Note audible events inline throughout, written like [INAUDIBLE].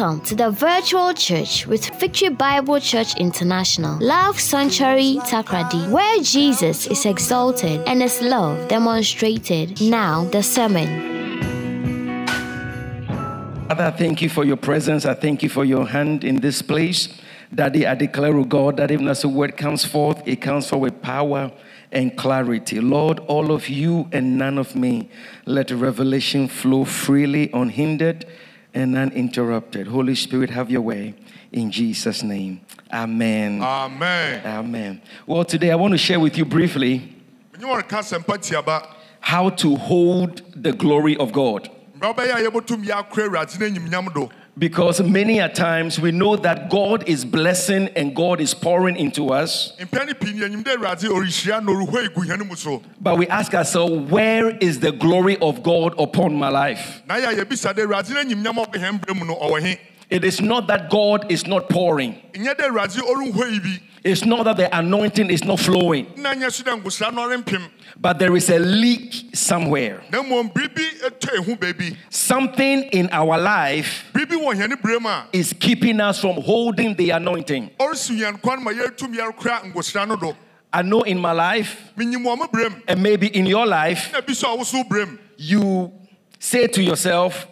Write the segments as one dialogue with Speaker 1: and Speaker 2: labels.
Speaker 1: Welcome to the virtual church with Victory Bible Church International, Love Sanctuary Takoradi, where Jesus is exalted and his love demonstrated. Now, the sermon.
Speaker 2: Father, I thank you for your presence. I thank you for your hand in this place. Daddy, I declare, O God, that even as the word comes forth, it comes forth with power and clarity. Lord, all of you and none of me, let revelation flow freely, unhindered and uninterrupted. Holy Spirit, have your way in Jesus' name. Amen.
Speaker 3: Amen.
Speaker 2: Amen. Well, today I want to share with you briefly
Speaker 3: Menye wɔn ka asɛmpa tia ba.
Speaker 2: how to hold the glory of God.
Speaker 3: Mbra bɛyɛ a yɛbɛtum yɛ akora Awurade n'enyimnyam do.
Speaker 2: Because many a times we know that God is blessing and God is pouring into us,
Speaker 3: Mpɛn ne pii ni enyim dɛ Awurade ɔrehyira na ɔrehɔ egu hɛn mu so.
Speaker 2: but we ask ourselves, where is the glory of God upon my life?
Speaker 3: Na yɛ a yɛbisa dɛ Awurade n'enyimnyam a ɔbɛ hɛn brɛ mu no ɔwɔ he?
Speaker 2: It is not that God is not pouring,
Speaker 3: Nyɛ dɛ Awurade ɔrenhɔ yi bi.
Speaker 2: it's not that the anointing is not flowing,
Speaker 3: Na nyɛ so dɛ nkosra no ɔrempem.
Speaker 2: but there is a leak somewhere.
Speaker 3: Na mmom biribi etɔ ehu baabi.
Speaker 2: Something in our life
Speaker 3: Biribi wɔ hɛn brɛ mu a
Speaker 2: is keeping us from holding the anointing.
Speaker 3: ɔresi yɛn kwan ma yɛretum yɛrekora nkosra no do.
Speaker 2: I know in my life,
Speaker 3: Minyim wɔ mo brɛ mu.
Speaker 2: and maybe in your life,
Speaker 3: Na bi so a wosow brɛ mu.
Speaker 2: you say to yourself,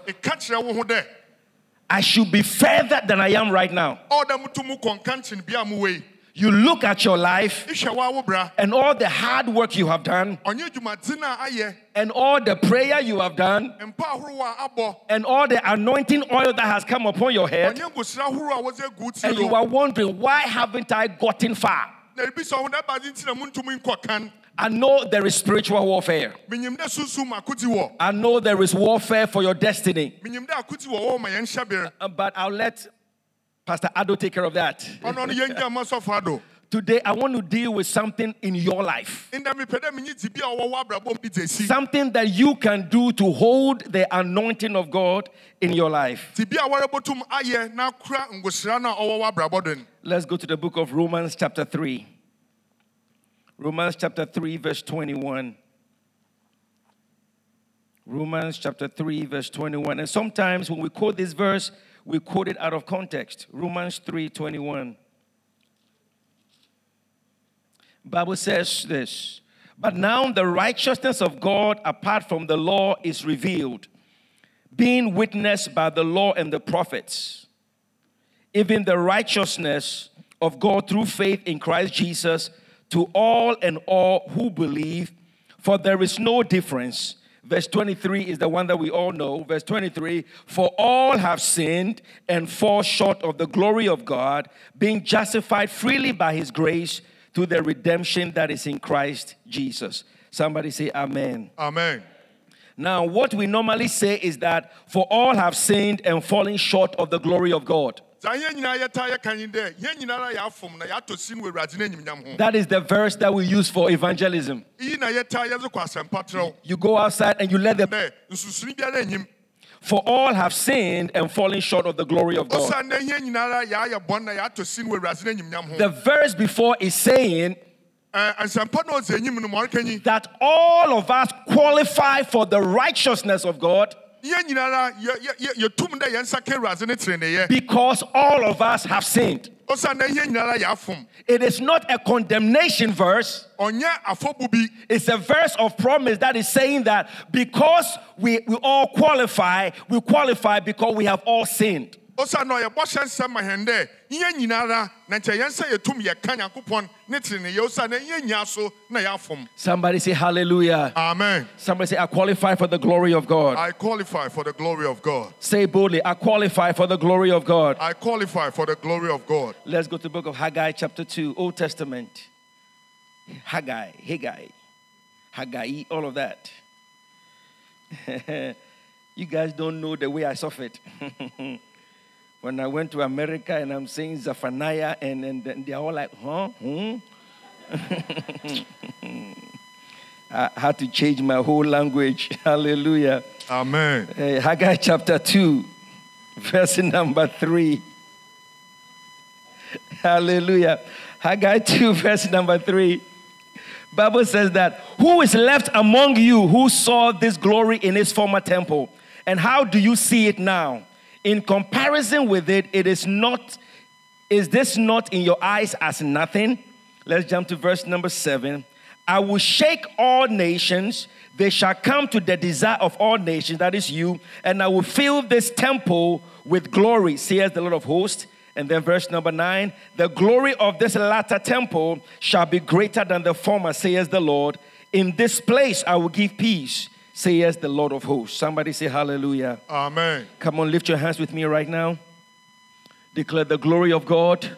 Speaker 2: I should be further than I am right now.
Speaker 3: ɔda mutu mu kɔnkankyene bi a mo wei.
Speaker 2: You look at your life
Speaker 3: Ihwɛ wɔ awo bra.
Speaker 2: and all the hard work you have done,
Speaker 3: Ɔnyɛ dwumadzen a ayɛ.
Speaker 2: and all the prayer you have done,
Speaker 3: mpa ahorow a abɔ
Speaker 2: and all the anointing oil that has come upon your head,
Speaker 3: ɔnyɛ nkosira ahorow a wɔdze agu ti
Speaker 2: and you are wondering, why haven't I gotten far?
Speaker 3: Na ebi sɛ ɔho dɛ baadze nti na muntumi nkɔ kan
Speaker 2: I know there is spiritual warfare.
Speaker 3: menyim dɛ sunsum ma akoti wɔ
Speaker 2: I know there is warfare for your destiny.
Speaker 3: menyim dɛ akoti wɔ wɔ ma yɛnhyɛ bere
Speaker 2: Uh, But I'll let Pastor Ado take care of that.
Speaker 3: ɔno no yɛngya ma sɔfo ado
Speaker 2: Today, I want to deal with something in your life.
Speaker 3: ndɛ mepɛ dɛ menye ti bi a ɔwɔ wɔ abrabɔ bi dze si
Speaker 2: Something that you can do to hold the anointing of God in your life.
Speaker 3: ti bi a wɔrebɔtum ayɛ na kora nkosira no a ɔwɔ wɔ abrabɔ do no
Speaker 2: Let's go to the book of Romans, chapter 3. Romans, chapter 3, verse 21. Romans, chapter 3, verse 21. And sometimes when we quote this verse, we quote it out of context. Romans 3, 21. Bible says this. But now the righteousness of God apart from the law is revealed, being witnessed by the law and the prophets even the righteousness of God through faith in Christ Jesus to all and all who believe, for there is no difference. Verse 23 is the one that we all know. Verse 23 For all have sinned and fall short of the glory of God, being justified freely by his grace through the redemption that is in Christ Jesus. Somebody say, Amen.
Speaker 3: amen
Speaker 2: Now, what we normally say is that for all have sinned and fallen short of the glory of God.
Speaker 3: Saa yɛn nyinaa yɛtaa yɛka yin dɛ yɛn nyinaa yɛafom na yɛatɔ si no wɔ awurade no animnyam ho
Speaker 2: That is the verse that we use for evangelism.
Speaker 3: iyi na yɛtaa yɛdze kɔ asɛmpa trɛw
Speaker 2: You go outside and you let them.
Speaker 3: dɛ nsusuni biara nyim
Speaker 2: For all have sinned and fallen short of the glory of God.
Speaker 3: ɔsan dɛ yɛn nyinaa yɛayɛ bɔn na yɛatɔ si no wɔ awurade no animnyam ho
Speaker 2: The verse before is saying eh,
Speaker 3: Ɛɛ, asɛmpa no ɔdze enyim no ma ɔreka nyi
Speaker 2: that all of us qualify for the righteousness of God because all of us have sinned.
Speaker 3: ɔsan dɛ yɛn nyinara yɛafom
Speaker 2: It is not a condemnation verse.
Speaker 3: ɔnyɛ afɔbu bi
Speaker 2: It's a verse of promise that is saying that because we, we all qualify, we qualify because we have all sinned.
Speaker 3: Ɔsan na ɔyɛ bɔhyɛ nsɛm ma hɛn dɛ yɛn nyinara na nkyɛn yɛn nsa yɛtum yɛka nyankopɔn ne dɛ yɛn nyinaa so na yɛafom
Speaker 2: Somebody say hallelujah.
Speaker 3: amen
Speaker 2: Somebody say, I qualify for the glory of God.
Speaker 3: i qualify for the glory of god
Speaker 2: Say boldly, I qualify for the glory of God.
Speaker 3: i qualify for the glory of god
Speaker 2: Let's go to the book of Haggai, chapter 2, Old Testament. Haggai, Haggai, Haggai, all of that. [LAUGHS] you guys don't know the way I suffered. [LAUGHS] when I went to America and I'm saying Zephaniah, and, and, and they're all like, huh? Hmm? [LAUGHS] I had to change my whole language. [LAUGHS] Hallelujah.
Speaker 3: amen
Speaker 2: Uh, Haggai chapter 2, verse number 3. Hallelujah. Haggai 2, [LAUGHS] verse number 3. Bible says that who is left among you who saw this glory in his former temple? And how do you see it now? In comparison with it, it is not, is this not in your eyes as nothing? Let's jump to verse number seven. I will shake all nations, they shall come to the desire of all nations, that is you, and I will fill this temple with glory, says the Lord of hosts. And then verse number nine, the glory of this latter temple shall be greater than the former, says the Lord. In this place I will give peace, says the Lord of hosts. Somebody say hallelujah.
Speaker 3: Amen.
Speaker 2: Come on, lift your hands with me right now. Declare the glory of God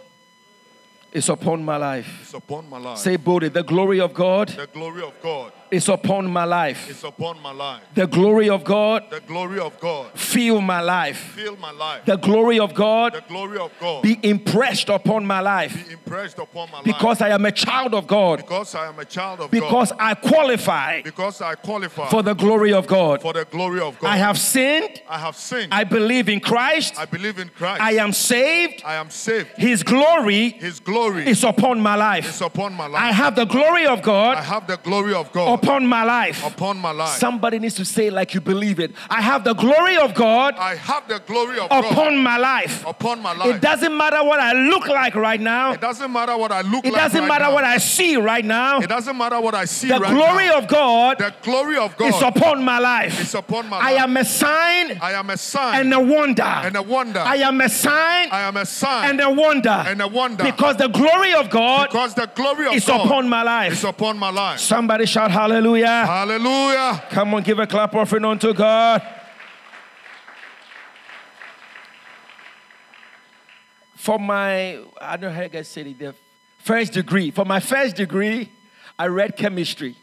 Speaker 2: is upon my life.
Speaker 3: It's upon my life.
Speaker 2: Say boldly, the glory of God
Speaker 3: the glory of God
Speaker 2: is upon my life.
Speaker 3: is upon my life.
Speaker 2: The glory of God
Speaker 3: The glory of God
Speaker 2: fill my life.
Speaker 3: fill my life.
Speaker 2: The glory of God
Speaker 3: The glory of God
Speaker 2: be impressed upon my life
Speaker 3: be impressed upon my life.
Speaker 2: because I am a child of God.
Speaker 3: Because I am a child of
Speaker 2: Because
Speaker 3: God.
Speaker 2: Because I qualify
Speaker 3: Because I qualify
Speaker 2: for the glory of God.
Speaker 3: for the glory of God.
Speaker 2: I have sinned.
Speaker 3: I have sinned.
Speaker 2: I believe in Christ.
Speaker 3: I believe in Christ.
Speaker 2: I am saved.
Speaker 3: I am saved.
Speaker 2: His glory
Speaker 3: His glory
Speaker 2: is upon my life.
Speaker 3: is upon my life.
Speaker 2: I have the glory of God.
Speaker 3: I have the glory of God
Speaker 2: upon my life.
Speaker 3: upon my life.
Speaker 2: Somebody needs to say like you believe it. I have the glory of God
Speaker 3: I have the glory of God
Speaker 2: upon my life.
Speaker 3: upon my life.
Speaker 2: It doesn't matter what I look like right now.
Speaker 3: It doesn't matter what I look
Speaker 2: It
Speaker 3: like.
Speaker 2: doesn't
Speaker 3: right
Speaker 2: matter
Speaker 3: now.
Speaker 2: what I see right now.
Speaker 3: It doesn't matter what I see
Speaker 2: The
Speaker 3: right
Speaker 2: glory
Speaker 3: now.
Speaker 2: of God
Speaker 3: the glory of God
Speaker 2: is upon my life.
Speaker 3: It's upon my
Speaker 2: I
Speaker 3: life.
Speaker 2: am a sign
Speaker 3: I am a sign
Speaker 2: and a wonder.
Speaker 3: and a wonder.
Speaker 2: I am a sign
Speaker 3: I am a sign
Speaker 2: and a wonder.
Speaker 3: and a wonder.
Speaker 2: Because the glory of God
Speaker 3: because the glory of
Speaker 2: is
Speaker 3: God
Speaker 2: upon my life.
Speaker 3: It's upon my life.
Speaker 2: Somebody shout hallelujah.
Speaker 3: Hallelujah. Hallelujah.
Speaker 2: Come on, give a clap offering unto God. For my, I don't know how you guys say it, the first degree. For my first degree, I read chemistry.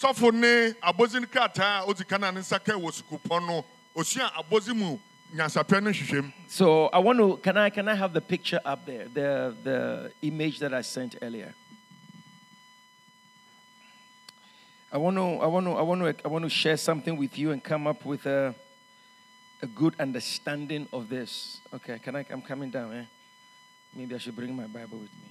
Speaker 3: sɔfo ne abozi no krataa odi kana ne nsa ka wɔ sukupɔn no osua abozi mu nyansapɛ no nhwehwɛm
Speaker 2: So I want to, can I, can I have the picture up there, the, the image that I sent earlier? I want to, I want to, I want to, I want to share something with you and come up with a, a good understanding of this. Okay, can I? I'm coming down. Eh? Maybe I should bring my Bible with me.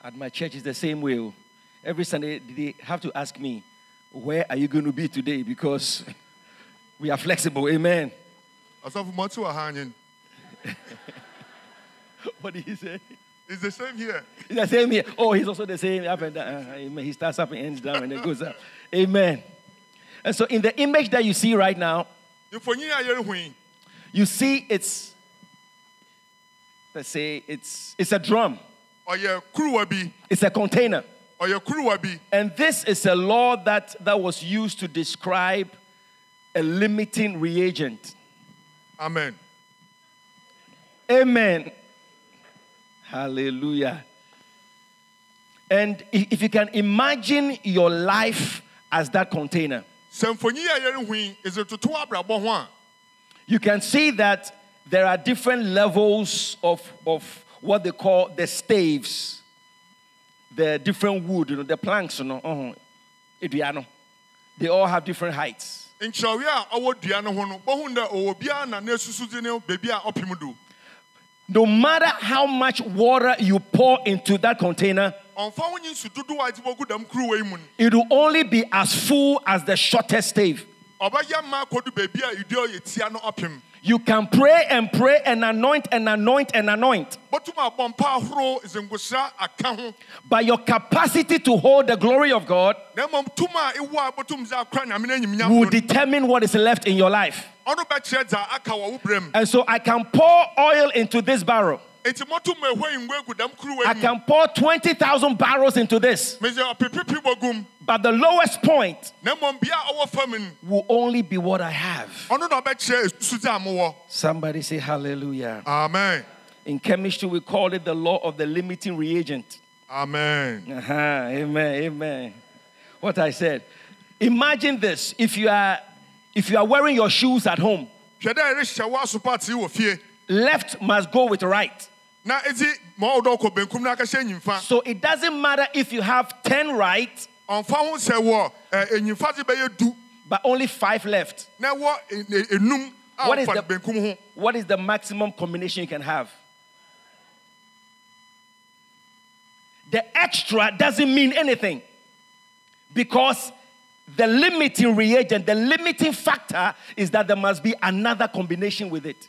Speaker 2: At my church, it's the same way. oh. Every Sunday, they have to ask me, "Where are you going to be today?" Because [LAUGHS] we are flexible. Amen.
Speaker 3: ɔsɔfo mɔti wɔ
Speaker 2: What did he say?
Speaker 3: It's the same here
Speaker 2: It's the same here. Oh, he's also the same up and down. He starts up and ends down and then goes up. Amen. And so, in the image that you see right now,
Speaker 3: mfonyin a yɛrehu yi
Speaker 2: you see it's let's say it's it's a drum,
Speaker 3: ɔyɛ kuruwa bi
Speaker 2: it's a container,
Speaker 3: ɔyɛ kuruwa bi
Speaker 2: and this is a law that that was used to describe a limiting reagent.
Speaker 3: amen
Speaker 2: Amen. Hallelujah. And if you can imagine your life as that container,
Speaker 3: sɛ mfonyin a yɛrehu yi ɛsɛ toto abrabɔ ho a
Speaker 2: you can see that there are different levels of, of what they call the staves, the different wood, you know, the planks, you know, uh-huh, they all have different heights.
Speaker 3: No ho no bɔhu dɛ ɔwɔ biara na ne susudze ne baabi a ɔpem do
Speaker 2: No matter how much water you pour into that container,
Speaker 3: ɔmfa ho nyi nsu dodoɔ a ɛte bɔgu dam kuruwa yi mu no
Speaker 2: it will only be as full as the shortest stave.
Speaker 3: Ɔbɛyɛ mma akɔdu baabi a idua ɔyɛ tia no ɔpem
Speaker 2: You can pray and pray and anoint and anoint and anoint,
Speaker 3: bɔtum abɔ mpa ahorow nsɛnkosra aka ho
Speaker 2: but your capacity to hold the glory of God
Speaker 3: na mmom tum a ɛwɔ a bɔtum dze akora nyame no anyimnyam
Speaker 2: will determine what is left in your life.
Speaker 3: ɔno bɛkyerɛ dza aka wɔ wo berɛ mu
Speaker 2: And so I can pour oil into this barrel.
Speaker 3: Enti mɔtum ɛhɔ ngua gu dam kuruwa
Speaker 2: I can pour 20,000 barrels into this. But the lowest point
Speaker 3: na mmom bea a ɔwɔ fam no
Speaker 2: will only be what I have.
Speaker 3: ɔno na ɔbɛkyerɛ susudze a mowɔ
Speaker 2: Somebody say hallelujah.
Speaker 3: amen
Speaker 2: In chemistry, we call it the law of the limiting reagent.
Speaker 3: amen
Speaker 2: Uh-huh. Amen. Amen. What I said. Imagine this. If you are if you are wearing your shoes at home,
Speaker 3: hwɛ dɛ ɛrehyɛ wo asopate wɔ fie
Speaker 2: left must go with right.
Speaker 3: Na eti ma ɔwɔ dɛ ɔkɔ benkum na akɛhyɛ nyimfa
Speaker 2: So it doesn't matter if you have 10 right,
Speaker 3: ɔmfa ho sɛ wɔ ɛ, enyimfa de bɛyɛ du
Speaker 2: but only five left.
Speaker 3: na ɛwɔ enum a
Speaker 2: What is the- What is the maximum combination you can have? The extra doesn't mean anything because the limiting reagent, the limiting factor is that there must be another combination with it.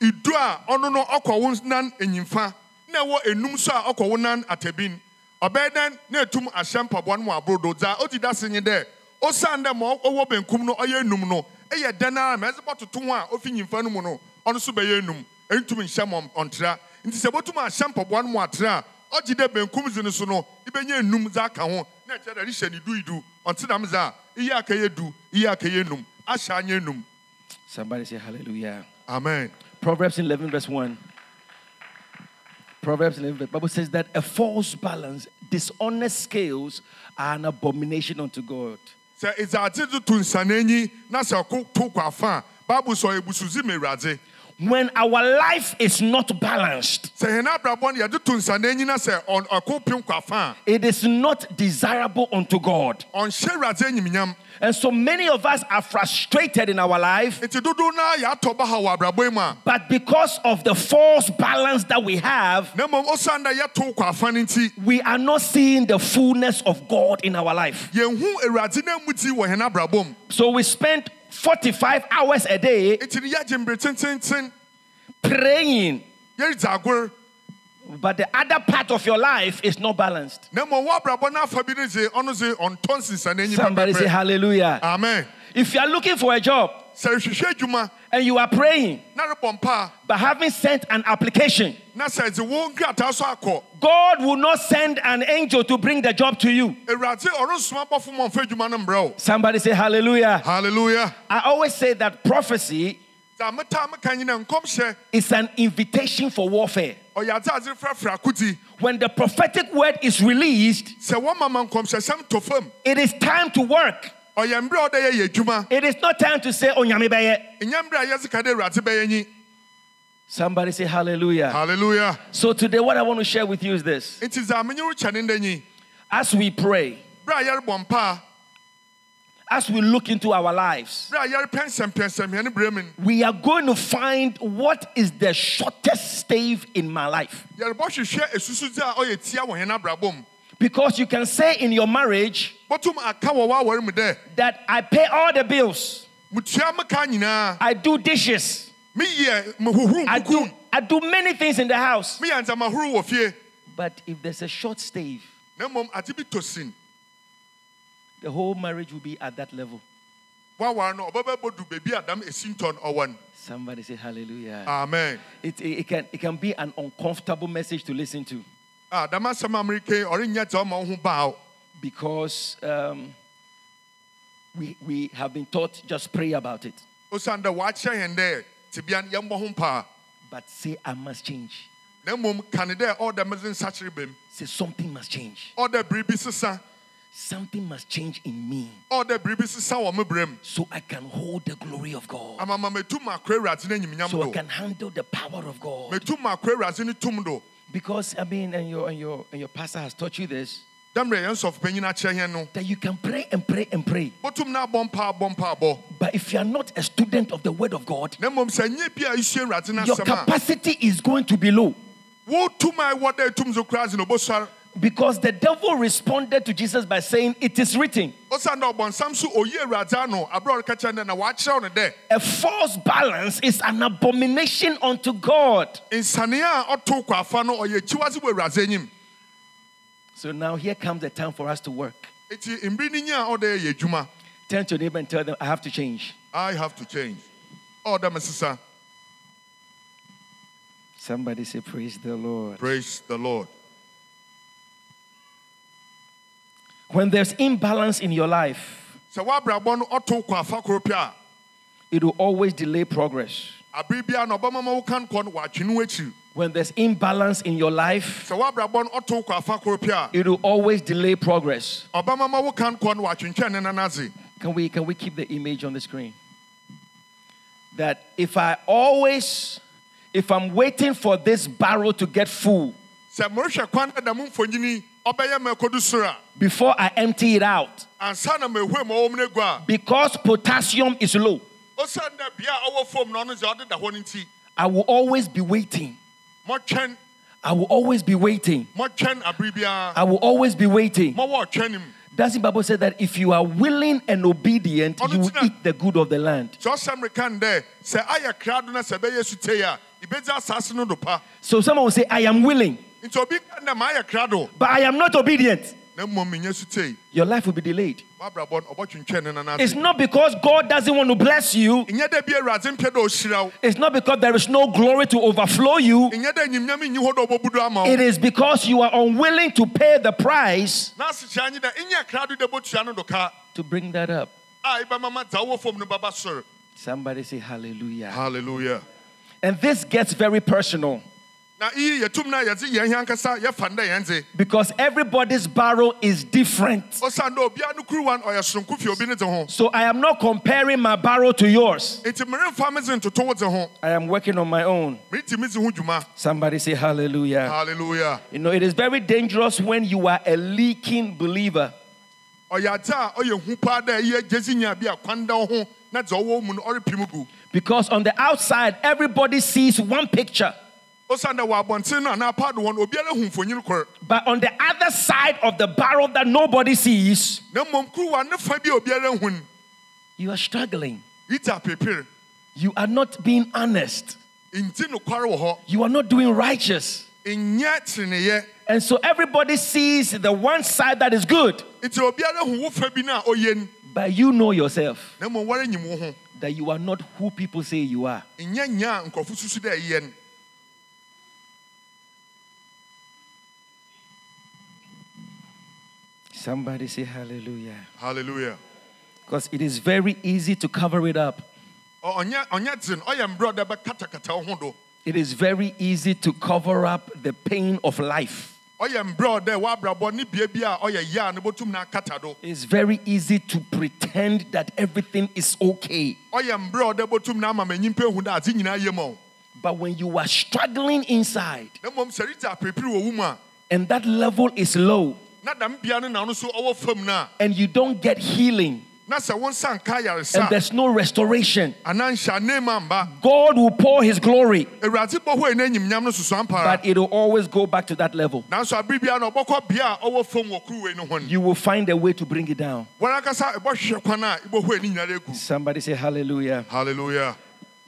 Speaker 3: Idu a ɔno no ɔkɔ wo nan enyimfa na ɛwɔ enum so a ɔkɔ wo nan atabin. Ɔbɛyɛ dɛn na etum ahyɛ mpaboa no mu aborodo. Dza odi da se nye dɛ osan dɛ ma ɔwɔ benkum no ɔyɛ enum no ɛyɛ dɛn ara ma ɛsɛ bɔtoto ho a ofi nyimfa no mu no ɔno so bɛyɛ enum. Entum nhyɛ mɔ ɔntra. Nti sɛ botum ahyɛ mpaboa no mu atra a ɔgye dɛ benkum dzi no so no ibɛnya enum dza aka ho na ɛkyɛ dɛ ɛrehyɛ ne du idu. Ɔnte dam dza iye akɛyɛ du iye akɛyɛ enum. Ahyɛ anya enum.
Speaker 2: Somebody say hallelujah.
Speaker 3: amen.
Speaker 2: Proverbs 11, verse 1. Proverbs 11, the Bible says that a false balance, dishonest scales are an abomination unto God.
Speaker 3: bible sɛ ebusudzi ma awurade
Speaker 2: When our life is not balanced,
Speaker 3: sɛ hɛn abrabɔ no yɛde to nsanenyi na sɛ ɔn- ɔko pem kɔ afa a
Speaker 2: it is not desirable unto God.
Speaker 3: ɔnhyɛ awurade enyimnyam
Speaker 2: And so many of us are frustrated in our life,
Speaker 3: nti dodow na yɛatɔ ba ha wɔ abrabɔ yi mu
Speaker 2: but because of the false balance that we have,
Speaker 3: na mmom osiane dɛ yɛto kɔ afa no nti
Speaker 2: we are not seeing the fullness of God in our life.
Speaker 3: yɛnhu awurade no amu ti wɔ hɛn abrabɔ mu
Speaker 2: So we spend 45 hours a day praying, but the other part of your life is not balanced.
Speaker 3: na mmom wɔ abrabɔ no afa bi no dze ɔno dze ɔntɔ nsensanenyi
Speaker 2: Somebody say hallelujah.
Speaker 3: amen
Speaker 2: If you are looking for a job
Speaker 3: sɛ rehwehwɛ adwuma
Speaker 2: and you are praying,
Speaker 3: na rebɔ mpa
Speaker 2: but having sent an application,
Speaker 3: a na sɛ dze wo nkrataa so akɔ
Speaker 2: God will not send an angel to bring the job to you.
Speaker 3: awurade ɔrensoma bɔfo ma ɔmfa adwuma no mbrɛ wo
Speaker 2: Somebody say hallelujah.
Speaker 3: hallelujah
Speaker 2: I always say that prophecy
Speaker 3: dza metaa meka nyina nkɔmhyɛ
Speaker 2: is an invitation for warfare.
Speaker 3: Ɔyɛ adze adze frɛfrɛ akodi
Speaker 2: When the prophetic word is released,
Speaker 3: sɛ wɔma ma nkɔmhyɛsɛm tɔ fam
Speaker 2: it is time to work.
Speaker 3: ɔyɛ mbrɛ a ɔda yɛyɛ adwuma
Speaker 2: It is not time to say, oh, Onyame bɛyɛ.
Speaker 3: ɛnyɛ mbrɛ a yɛdze ka dɛ awurade bɛyɛ nyi
Speaker 2: Somebody say hallelujah.
Speaker 3: hallelujah
Speaker 2: So today, what I want to share with you is this.
Speaker 3: nti dza menye wo kyɛ ne ndɛ nyi
Speaker 2: As we pray,
Speaker 3: berɛ a yɛrebɔ mpa
Speaker 2: as we look into our lives,
Speaker 3: berɛ a yɛrepɛ nsɛmpɛnsɛmhɛne berɛ mu no.
Speaker 2: we are going to find what is the shortest stave in my life.
Speaker 3: yɛrebɔhwehwɛ esusudze a ɔyɛ tia wɔ hɛn abrabɔ mu.
Speaker 2: Because you can say in your marriage
Speaker 3: bɔtum aka wɔ w'awɔre mu dɛ
Speaker 2: that I pay all the bills,
Speaker 3: mutua me ka nyinaa.
Speaker 2: I do dishes, I do, I do many things in the house.
Speaker 3: meyɛ ndzɛma horo wɔ fie.
Speaker 2: But if there's a short stave,
Speaker 3: na mmom adze bi tɔ sin
Speaker 2: the whole marriage will be at that level.
Speaker 3: woaware no ɔbɛbɛbɔdu baabi a dam esintɔ no ɔwɔ no
Speaker 2: Somebody say hallelujah.
Speaker 3: amen
Speaker 2: It, it, it can, it can be an uncomfortable message to listen to
Speaker 3: a dam asɛm a mereke ɔrenyɛ dza ɔma wo ho baaw
Speaker 2: because um, we, we have been taught just pray about it.
Speaker 3: osiane dɛ wɔakyerɛ yɛn dɛ tebea no yɛmbɔ ho mpaa
Speaker 2: But say, I must change.
Speaker 3: na mmom ka ne dɛ ɔda medze
Speaker 2: Say, something must change.
Speaker 3: Ɔda biribi sesa
Speaker 2: Something must change in me
Speaker 3: ɔda biribi sesa wɔ me berɛ mu
Speaker 2: so I can hold the glory of God,
Speaker 3: amama metum akora awurade no anyimnyam
Speaker 2: so I can handle the power of God.
Speaker 3: metum akora awurade no tum do
Speaker 2: Because, I mean, and your, and your, and your pastor has taught you this.
Speaker 3: Da mmerɛ yɛn sɔfopanyin akyerɛ yɛn no
Speaker 2: that you can pray and pray and pray.
Speaker 3: botum na abɔ mpaa bɔ
Speaker 2: But if you are not a student of the word of God,
Speaker 3: na mmom sɛ nyɛ bi a esua awurade
Speaker 2: your capacity is going to be low.
Speaker 3: Wotum a ɛwɔ dɛ etum so koraa dze na obosɔre
Speaker 2: Because the devil responded to Jesus by saying, It is written.
Speaker 3: osiane dɛ ɔbɔnsam so oyi awurade ano aberɛ a ɔreka kyerɛ no dɛ na wɔakyerɛw no dɛ
Speaker 2: A false balance is an abomination unto God.
Speaker 3: nsanea a ɔto kɔ afa no ɔyɛ akyiwadze wɔ awurade anyim
Speaker 2: So now here comes the time for us to work.
Speaker 3: enti mbere no nyi a ɔda yɛyɛ adwuma
Speaker 2: Turn to your neighbor and tell them, I have to change.
Speaker 3: i have to change ɔda me sesa
Speaker 2: Somebody say, Praise the Lord.
Speaker 3: praise the lord
Speaker 2: When there's imbalance in your life,
Speaker 3: sɛ woabrabɔ no ɔto kɔ afa koro pɛ a
Speaker 2: it will always delay progress.
Speaker 3: abere biara na ɔbɛma ma woka nkɔ no wɔatwe no akyiri
Speaker 2: When there's imbalance in your life,
Speaker 3: sɛ woabrabɔ no ɔto kɔ afa koro pɛ a
Speaker 2: it will always delay progress.
Speaker 3: ɔbɛma ma woka nkɔ no wɔatwentwɛn ne nan
Speaker 2: Can we can we keep the image on the screen? That if I always if I'm waiting for this barrel to get full
Speaker 3: sɛ morehwɛ kwan da mo mfonyini ɔbɛyɛ ma ɛkɔdu soro a
Speaker 2: before I empty it out,
Speaker 3: ansa na mahue ma ɔwɔ mu no agu a
Speaker 2: because potassium is low,
Speaker 3: osiane dɛ bea a ɔwɔ fam no ɔno dze ɔdeda hɔ no nti.
Speaker 2: I will always be waiting. I will always be waiting.
Speaker 3: mɔtwɛn abere biara
Speaker 2: I will always be waiting.
Speaker 3: mɔwɔ ɔtwɛn mu
Speaker 2: Doesn't Bible say that if you are willing and obedient, you will eat the good of the land?
Speaker 3: sɛ ɔsɛm reka n dɛ sɛ ayɛ krado na sɛ ɛbɛyɛ sutei a ibɛgye asase no do pa.
Speaker 2: So someone will say, I am willing,
Speaker 3: nti obi ka dɛ maayɛ
Speaker 2: but I am not obedient.
Speaker 3: na mmom menyɛ sutei
Speaker 2: Your life will be delayed.
Speaker 3: wabrabɔ no ɔbɔtwentwɛn ne nana
Speaker 2: It's not because God doesn't want to bless you,
Speaker 3: nyɛ dɛ bi awurade mpɛ dɛ ɔhyira wo
Speaker 2: it's not because there is no glory to overflow you.
Speaker 3: nyɛ dɛ nyimnyam nyi hɔ dɛ ɔbɔbudu ama wo
Speaker 2: It is because you are unwilling to pay the price
Speaker 3: na asekyerɛ nye dɛ nyɛ krado dɛ bɔtua no do ka
Speaker 2: to bring that up.
Speaker 3: a ibɛma ma dza wowɔ fam no bɛba soro
Speaker 2: Somebody say hallelujah.
Speaker 3: Hallelujah.
Speaker 2: And this gets very personal because everybody's barrel is different.
Speaker 3: ɔsiane dɛ obiara no kuruwa no ɔyɛ soronko fi obi ne dze ho
Speaker 2: So I am not comparing my barrel to yours.
Speaker 3: enti meremfa me dze ntoto wo dze ho
Speaker 2: I am working on my own.
Speaker 3: mereti me dze ho dwuma
Speaker 2: Somebody say hallelujah.
Speaker 3: Hallelujah.
Speaker 2: You know, it is very dangerous when you are a leaking believer.
Speaker 3: ɔyɛ adze a ɔyɛ hu paa dɛ ɛyɛ gyesi nya bi a kwan da wo ho na dza ɔwɔ mu no ɔrepim gu
Speaker 2: Because on the outside, everybody sees one picture.
Speaker 3: Ɔsiane dɛ wɔ abɔnten no anaa paado hɔ no obiara hu mfonyin kor
Speaker 2: But on the other side of the barrel that nobody sees,
Speaker 3: na mmom kuruwa ne fa bi a obiara hu no
Speaker 2: you are struggling. You are not being honest.
Speaker 3: nti nokware wɔ hɔ
Speaker 2: You are not doing righteous. And so everybody sees the one side that is good.
Speaker 3: nti obiara hu wo fa bi no a ɔyɛ n
Speaker 2: But you know yourself
Speaker 3: na mmom wɔre nyim wo ho
Speaker 2: that you are not who people say you are.
Speaker 3: nyɛ nya a nkurɔfo susu dɛ ɛyɛ n
Speaker 2: Somebody say hallelujah.
Speaker 3: Hallelujah.
Speaker 2: Because it is very easy to cover it up.
Speaker 3: Ɔ- ɔnyɛ ɔnyɛ dzen ɔyɛ mbrɛ dɛ bɛkatakata wo ho do
Speaker 2: It is very easy to cover up the pain of life.
Speaker 3: ɔyɛ mbrɛ dɛ w'abrabɔ ne bea bi a ɔyɛ yɛ a ne bɛtum na akata do
Speaker 2: It's very easy to pretend that everything is okay.
Speaker 3: ɔyɛ mbrɛ dɛ bɛtum na ama manyimpa ehu dɛ adze nyinaa yɛ ma wo
Speaker 2: But when you are struggling inside
Speaker 3: na mmom sɛ rita apiripiri wɔ wo mu a
Speaker 2: and that level is low
Speaker 3: na dam bea no na no so ɔwɔ fam no a
Speaker 2: and you don't get healing.
Speaker 3: na sɛ wo nsa nka
Speaker 2: and there's no restoration,
Speaker 3: anaa nhyɛ aneema mba
Speaker 2: God will pour his glory,
Speaker 3: awurade bɔ hɔ ɛna anyimnyam no susu ampa ara.
Speaker 2: But it will always go back to that level.
Speaker 3: nanso abere biara na ɔbɔkɔ bea a ɔwɔ fam wɔ kuruwei no ho no.
Speaker 2: You will find a way to bring it down.
Speaker 3: wɔn ankasa ɛbɔhwehwɛ kwan a ibɔhɔ ani nyinara egu
Speaker 2: Somebody say hallelujah.
Speaker 3: hallelujah.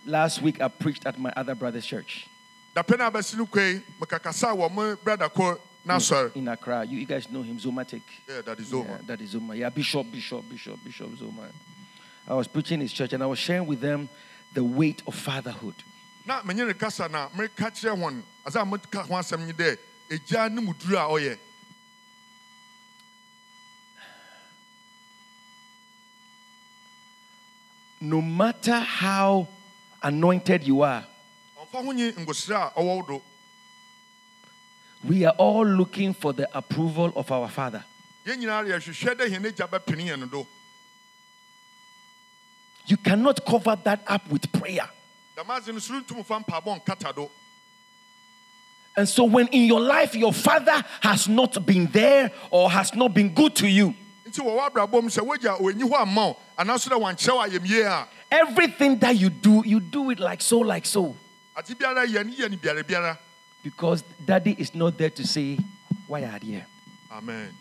Speaker 2: Last week I preached at my other brother's church
Speaker 3: dapɛ no abɛsi no kwei mekakasa wɔ mo brada kɔ n'asɔre
Speaker 2: in Accra. You, you guys know him, Zomatic.
Speaker 3: Yeah, that is
Speaker 2: Yeah, that is Zoma. Yeah, Bishop, Bishop, Bishop, Bishop Zoma. I was preaching his church and I was sharing with them the weight of fatherhood.
Speaker 3: na menye ne na mereka kyerɛ wɔn adze a meka ho asɛm nye dɛ egya ne mu duru a ɔyɛ oh
Speaker 2: No matter how anointed you are,
Speaker 3: ɔmfa ho nye ngosire a ɔwɔ wo do
Speaker 2: we are all looking for the approval of our father.
Speaker 3: yɛn nyinaa yɛhwehwɛ dɛ yɛn agya bɛpene yɛn do
Speaker 2: You cannot cover that up with prayer.
Speaker 3: dɛm adze no soro ntum fa mpaabɔ nkata do
Speaker 2: And so, when in your life your father has not been there or has not been good to you,
Speaker 3: nti wɔ w'abrabɔ mu sɛ wogya ɔnyi hɔ amma wo anaasɛ dɛ wankyerɛ wo ayamyie a
Speaker 2: everything that you do, you do it like so, like so.
Speaker 3: Ade biara yɛ no yɛ no biara biara
Speaker 2: Because daddy is not there to say, Why are you? here?
Speaker 3: amen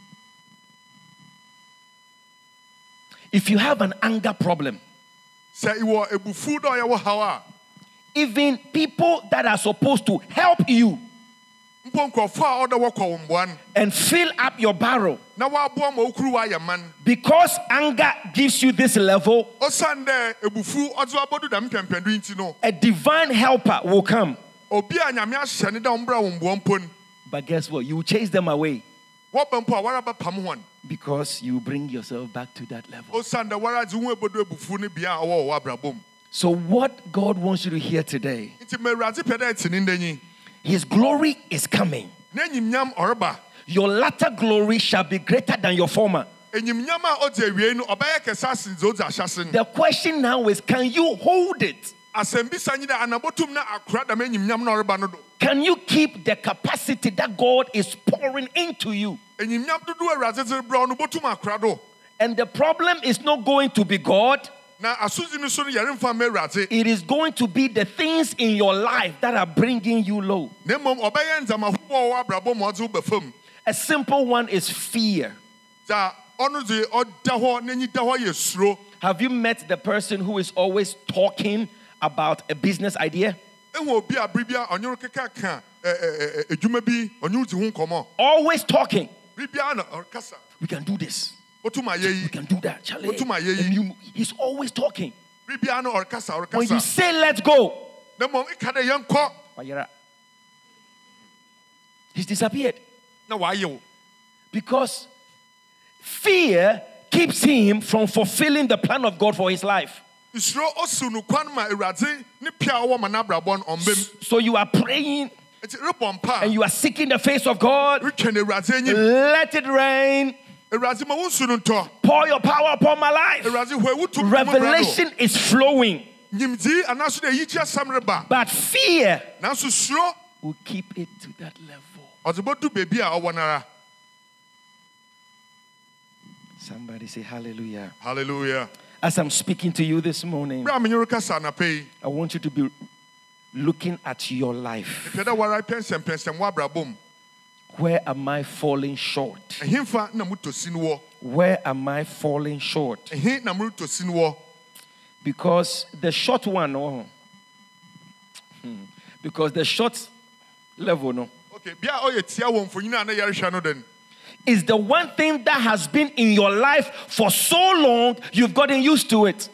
Speaker 2: If you have an anger problem,
Speaker 3: sɛ iwɔ ebufu dɛ ɔyɛ wo haw a
Speaker 2: even people that are supposed to help you
Speaker 3: mpo nkurɔfoɔ a ɔdɛ wɔkɔ wo mboa no
Speaker 2: and fill up your barrel,
Speaker 3: na wɔaboa ma wokuru w'ayɛ ma no
Speaker 2: because anger gives you this level,
Speaker 3: ɔsiane dɛ ebufu ɔdze wabɔdu dɛm mpɛmpɛndo yi nti no
Speaker 2: a divine helper will come.
Speaker 3: Obi a nyame ahyɛ ne dɛ ɔmbra wo mboa mpo no
Speaker 2: But guess what? You will chase them away
Speaker 3: wɔba mpo a wɔra bɛpam
Speaker 2: because you bring yourself back to that level.
Speaker 3: ɔsiane dɛ wɔra dze ho ebodu ebufu no bia a ɔwɔ wɔ
Speaker 2: So, what God wants you to hear today,
Speaker 3: nti ma awurade pɛ dɛ ɛte ne ndanyi
Speaker 2: His glory is coming.
Speaker 3: na enyimnyam ɔreba
Speaker 2: Your latter glory shall be greater than your former.
Speaker 3: enyimnyam a ɔdze awiei no ɔbɛyɛ kɛse asen dze ɔdze ahyɛse no
Speaker 2: The question now is can you hold it?
Speaker 3: Asɛm bisa nyi dɛ anabotum na akora dɛm enyimnyam na ɔreba no do
Speaker 2: Can you keep the capacity that God is pouring into you?
Speaker 3: enyimnyam dodo a awurade dze brɛ wo no botum akora do
Speaker 2: And the problem is not going to be God,
Speaker 3: na asodzi no so no yɛremfa ma awurade
Speaker 2: it is going to be the things in your life that are bringing you low.
Speaker 3: na mmom ɔbɛyɛ ndzɛmba hodoɔ a ɔwɔ abrabɔ ma ɔdze wo ba fam
Speaker 2: A simple one is fear.
Speaker 3: dza ɔno de ɔda hɔ n'enyi da hɔ yɛ suro
Speaker 2: Have you met the person who is always talking about a business idea? Always talking.
Speaker 3: biribia na ɔkasa
Speaker 2: We can do this.
Speaker 3: otum ayɛ yi
Speaker 2: We can do that, Charlie.
Speaker 3: What am I hearing?
Speaker 2: And you- he's always talking.
Speaker 3: biribia na ɔkasa
Speaker 2: When you say let's go,
Speaker 3: na mmom ika de yɛn kɔ
Speaker 2: Wayera. he's disappeared
Speaker 3: na wayɛ wo
Speaker 2: because fear keeps him from fulfilling the plan of God for his life.
Speaker 3: Nsuro osu no kwan ma awurade ne pia a ɔwɔ ma n'abrabɔ
Speaker 2: So you are praying
Speaker 3: nti rebɔ mpa
Speaker 2: and you are seeking the face of God.
Speaker 3: retwɛn awurade anim
Speaker 2: Let it rain.
Speaker 3: awurade ma wo nsu no
Speaker 2: Pour your power upon my life.
Speaker 3: awurade hɔ ewu tum
Speaker 2: Revelation is flowing,
Speaker 3: nyimdii anaaso de eyikyi asɛm
Speaker 2: but fear
Speaker 3: nanso suro
Speaker 2: will keep it to that level.
Speaker 3: ɔdze bɛdu beebi a ɔwɔ nara
Speaker 2: Somebody say hallelujah.
Speaker 3: hallelujah
Speaker 2: As I'm speaking to you this morning,
Speaker 3: bere a menye rekasa anapa yi
Speaker 2: I want you to be looking at your life.
Speaker 3: pɛ dɛ wara pɛnsɛmpɛnsɛm wɔ abrabɔ mu
Speaker 2: Where am I falling short?
Speaker 3: ɛhemfa na motɔ si no wɔ
Speaker 2: Where am I falling short?
Speaker 3: ɛhe na moretɔ si no wɔ
Speaker 2: Because the short one, oh, hmm, because the short level, no,
Speaker 3: okay
Speaker 2: is the one thing that has been in your life for so long, you've gotten used to it.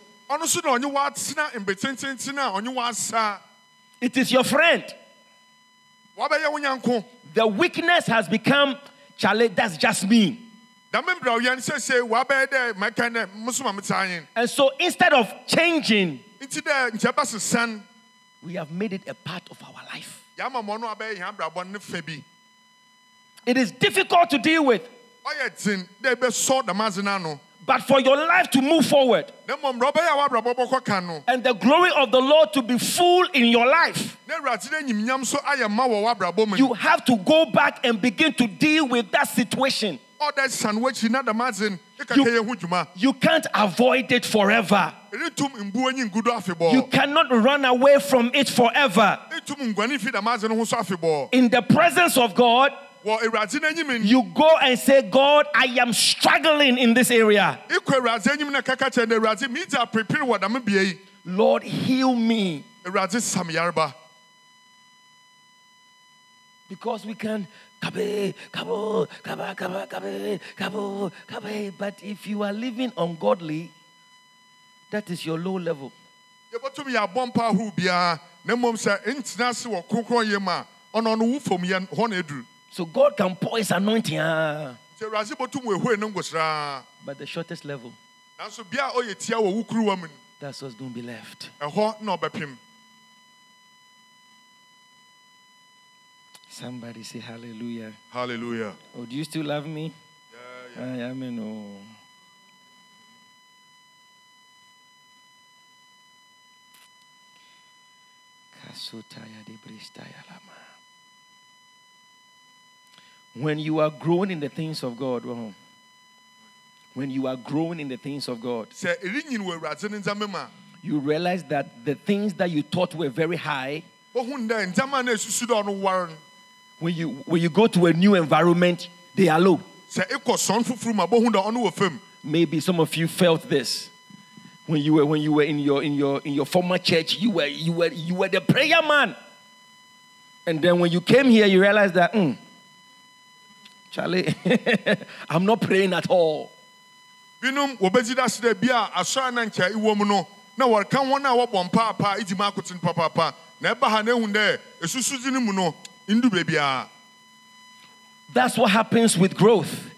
Speaker 2: It is your friend.
Speaker 3: wabɛyɛ wo nyanko
Speaker 2: The weakness has become, Charlie, that's just me.
Speaker 3: dame mbrɛ ɔyɛ no sɛsɛ wabɛyɛ dɛ mɛka dɛ mosoma metaa
Speaker 2: And so instead of changing,
Speaker 3: nti dɛ nkyɛ bɛsesan
Speaker 2: we have made it a part of our life. It is difficult to deal with,
Speaker 3: ɔyɛ den dɛ ɛbɛsɔ damadze no? Ano
Speaker 2: but for your life to move forward.
Speaker 3: Na mmom mbrɛ ɔbɛyɛ a w'abrabɔ bɔkɔka no.
Speaker 2: And the glory of the Lord to be full in your life,
Speaker 3: na awurade no anyimnyam so ayɛ ma wɔ w'abrabɔ mu
Speaker 2: you have to go back and begin to deal with that situation.
Speaker 3: ɔda san w'akyi na damadze no
Speaker 2: You-
Speaker 3: ɛkaka yɛ ho
Speaker 2: You can't avoid it forever.
Speaker 3: ɛrentum mbuo nyi ngu do afebɔɔ
Speaker 2: You cannot run away from it forever.
Speaker 3: ɛntum nguane fi damadze no ho so afebɔɔ
Speaker 2: In the presence of God,
Speaker 3: wɔ awurade no anyim
Speaker 2: you go and say, God, I am struggling in this area.
Speaker 3: ikɔ awurade anyim na kaka kyerɛ no awurade miidzi apirepire wɔ dame bea yi
Speaker 2: Lord, heal me.
Speaker 3: awurade sam yareba
Speaker 2: Because we can kabe, kabo, kaba, kaba, kabe, kabo, kabe. But if you are living ungodly, that is your low level.
Speaker 3: yɛbɛtum yɛ abɔ mpa ahorow biara na mmom sɛ ntena ase wɔ kronkrɔnyɛ mu a ɔno ɔno wo fam yɛ hɔ na ɛduru
Speaker 2: So God can pour his anointing, ah,
Speaker 3: nti awurade bɛtum wɔehue no nkosraa
Speaker 2: but the shortest level,
Speaker 3: nanso bea a ɔyɛ tia wɔ wo kuruwa mu no
Speaker 2: that's what's going to be left.
Speaker 3: ɛhɔ na ɔbɛpem
Speaker 2: Somebody say hallelujah.
Speaker 3: Hallelujah.
Speaker 2: Oh, do you still love me? I am no. Kasutaya de bristaya lama. When you are growing in the things of God, oh, when you are growing in the things of God,
Speaker 3: sɛ ɛrenyin wɔ awurade no ndzɛmba mu a
Speaker 2: you realize that the things that you thought were very high,
Speaker 3: wohu dɛ ndzɛmba a na ɛsusu dɛ ɔno war no
Speaker 2: when you when you go to a new environment, they are low.
Speaker 3: sɛ ekɔ sɔn foforɔ mu a bohu dɛ ɔno wɔ fam
Speaker 2: maybe some of you felt this. When you were when you were in your in your in your former church you were you were you were the prayer man. And then when you came here you realized that mm, charlie [LAUGHS] i'm not praying at all.
Speaker 3: Binom wɔbɛgyi da se dɛ bi a asɔre na nkyɛ iwɔ mu no na wɔreka wɔn a wɔbɔ mpaapa idi mu akoten papaapa. Na ɛba ha na dɛ esusu di ne mu no ndu beebiara
Speaker 2: that's what happens with growth.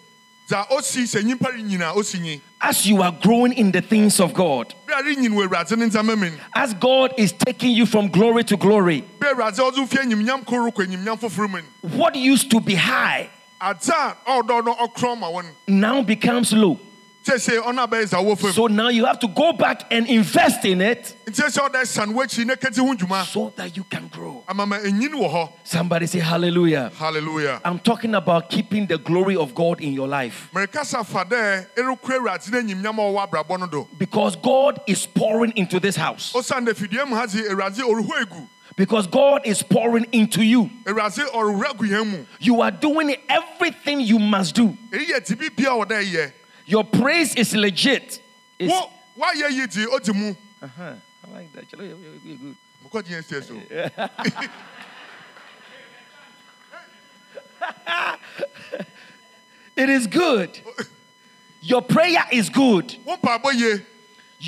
Speaker 3: Dza osi sɛ nyimpa osi nyi
Speaker 2: as you are growing in the things of god
Speaker 3: bere a renyin wɔ awurade ne ndzɛmba mu no.
Speaker 2: as god is taking you from glory to glory
Speaker 3: bere awurade ɔdze fie enyimnyam koro kɔ enyimnyam foforɔ mu no.
Speaker 2: what used to be high
Speaker 3: adze a ɔdɔ no ɔkorɔn ma wɔn
Speaker 2: now becomes low.
Speaker 3: Kyesɛ ɔno abɛyɛ dza wɔ fam
Speaker 2: so now you have to go back and invest in it
Speaker 3: nti sɛ ɔda san w'akyi na kati ho dwuma
Speaker 2: so that you can grow.
Speaker 3: Ama ma enyin wɔ hɔ
Speaker 2: Somebody say hallelujah.
Speaker 3: hallelujah.
Speaker 2: I'm talking about keeping the glory of God in your life.
Speaker 3: Mɛrekasa fa dɛ erekura awurade no enyimnyam a ɔwɔ abrabɔ no do.
Speaker 2: Because God is pouring into this house.
Speaker 3: Osiane dɛ fidua mu ha dze awurade ɔrehɔ egu
Speaker 2: Because God is pouring into you.
Speaker 3: awurade ɔrewura gu yɛn mu
Speaker 2: You are doing everything you must do.
Speaker 3: èyí yɛ dibi bia ɔda yɛ
Speaker 2: Your praise is legit. It's,
Speaker 3: wo woayɛ yi di odi mu
Speaker 2: uh-huh. I like that. You're- good.
Speaker 3: mokɔgye yɛn sie so [LAUGHS]
Speaker 2: It is good. [LAUGHS] Your prayer is good.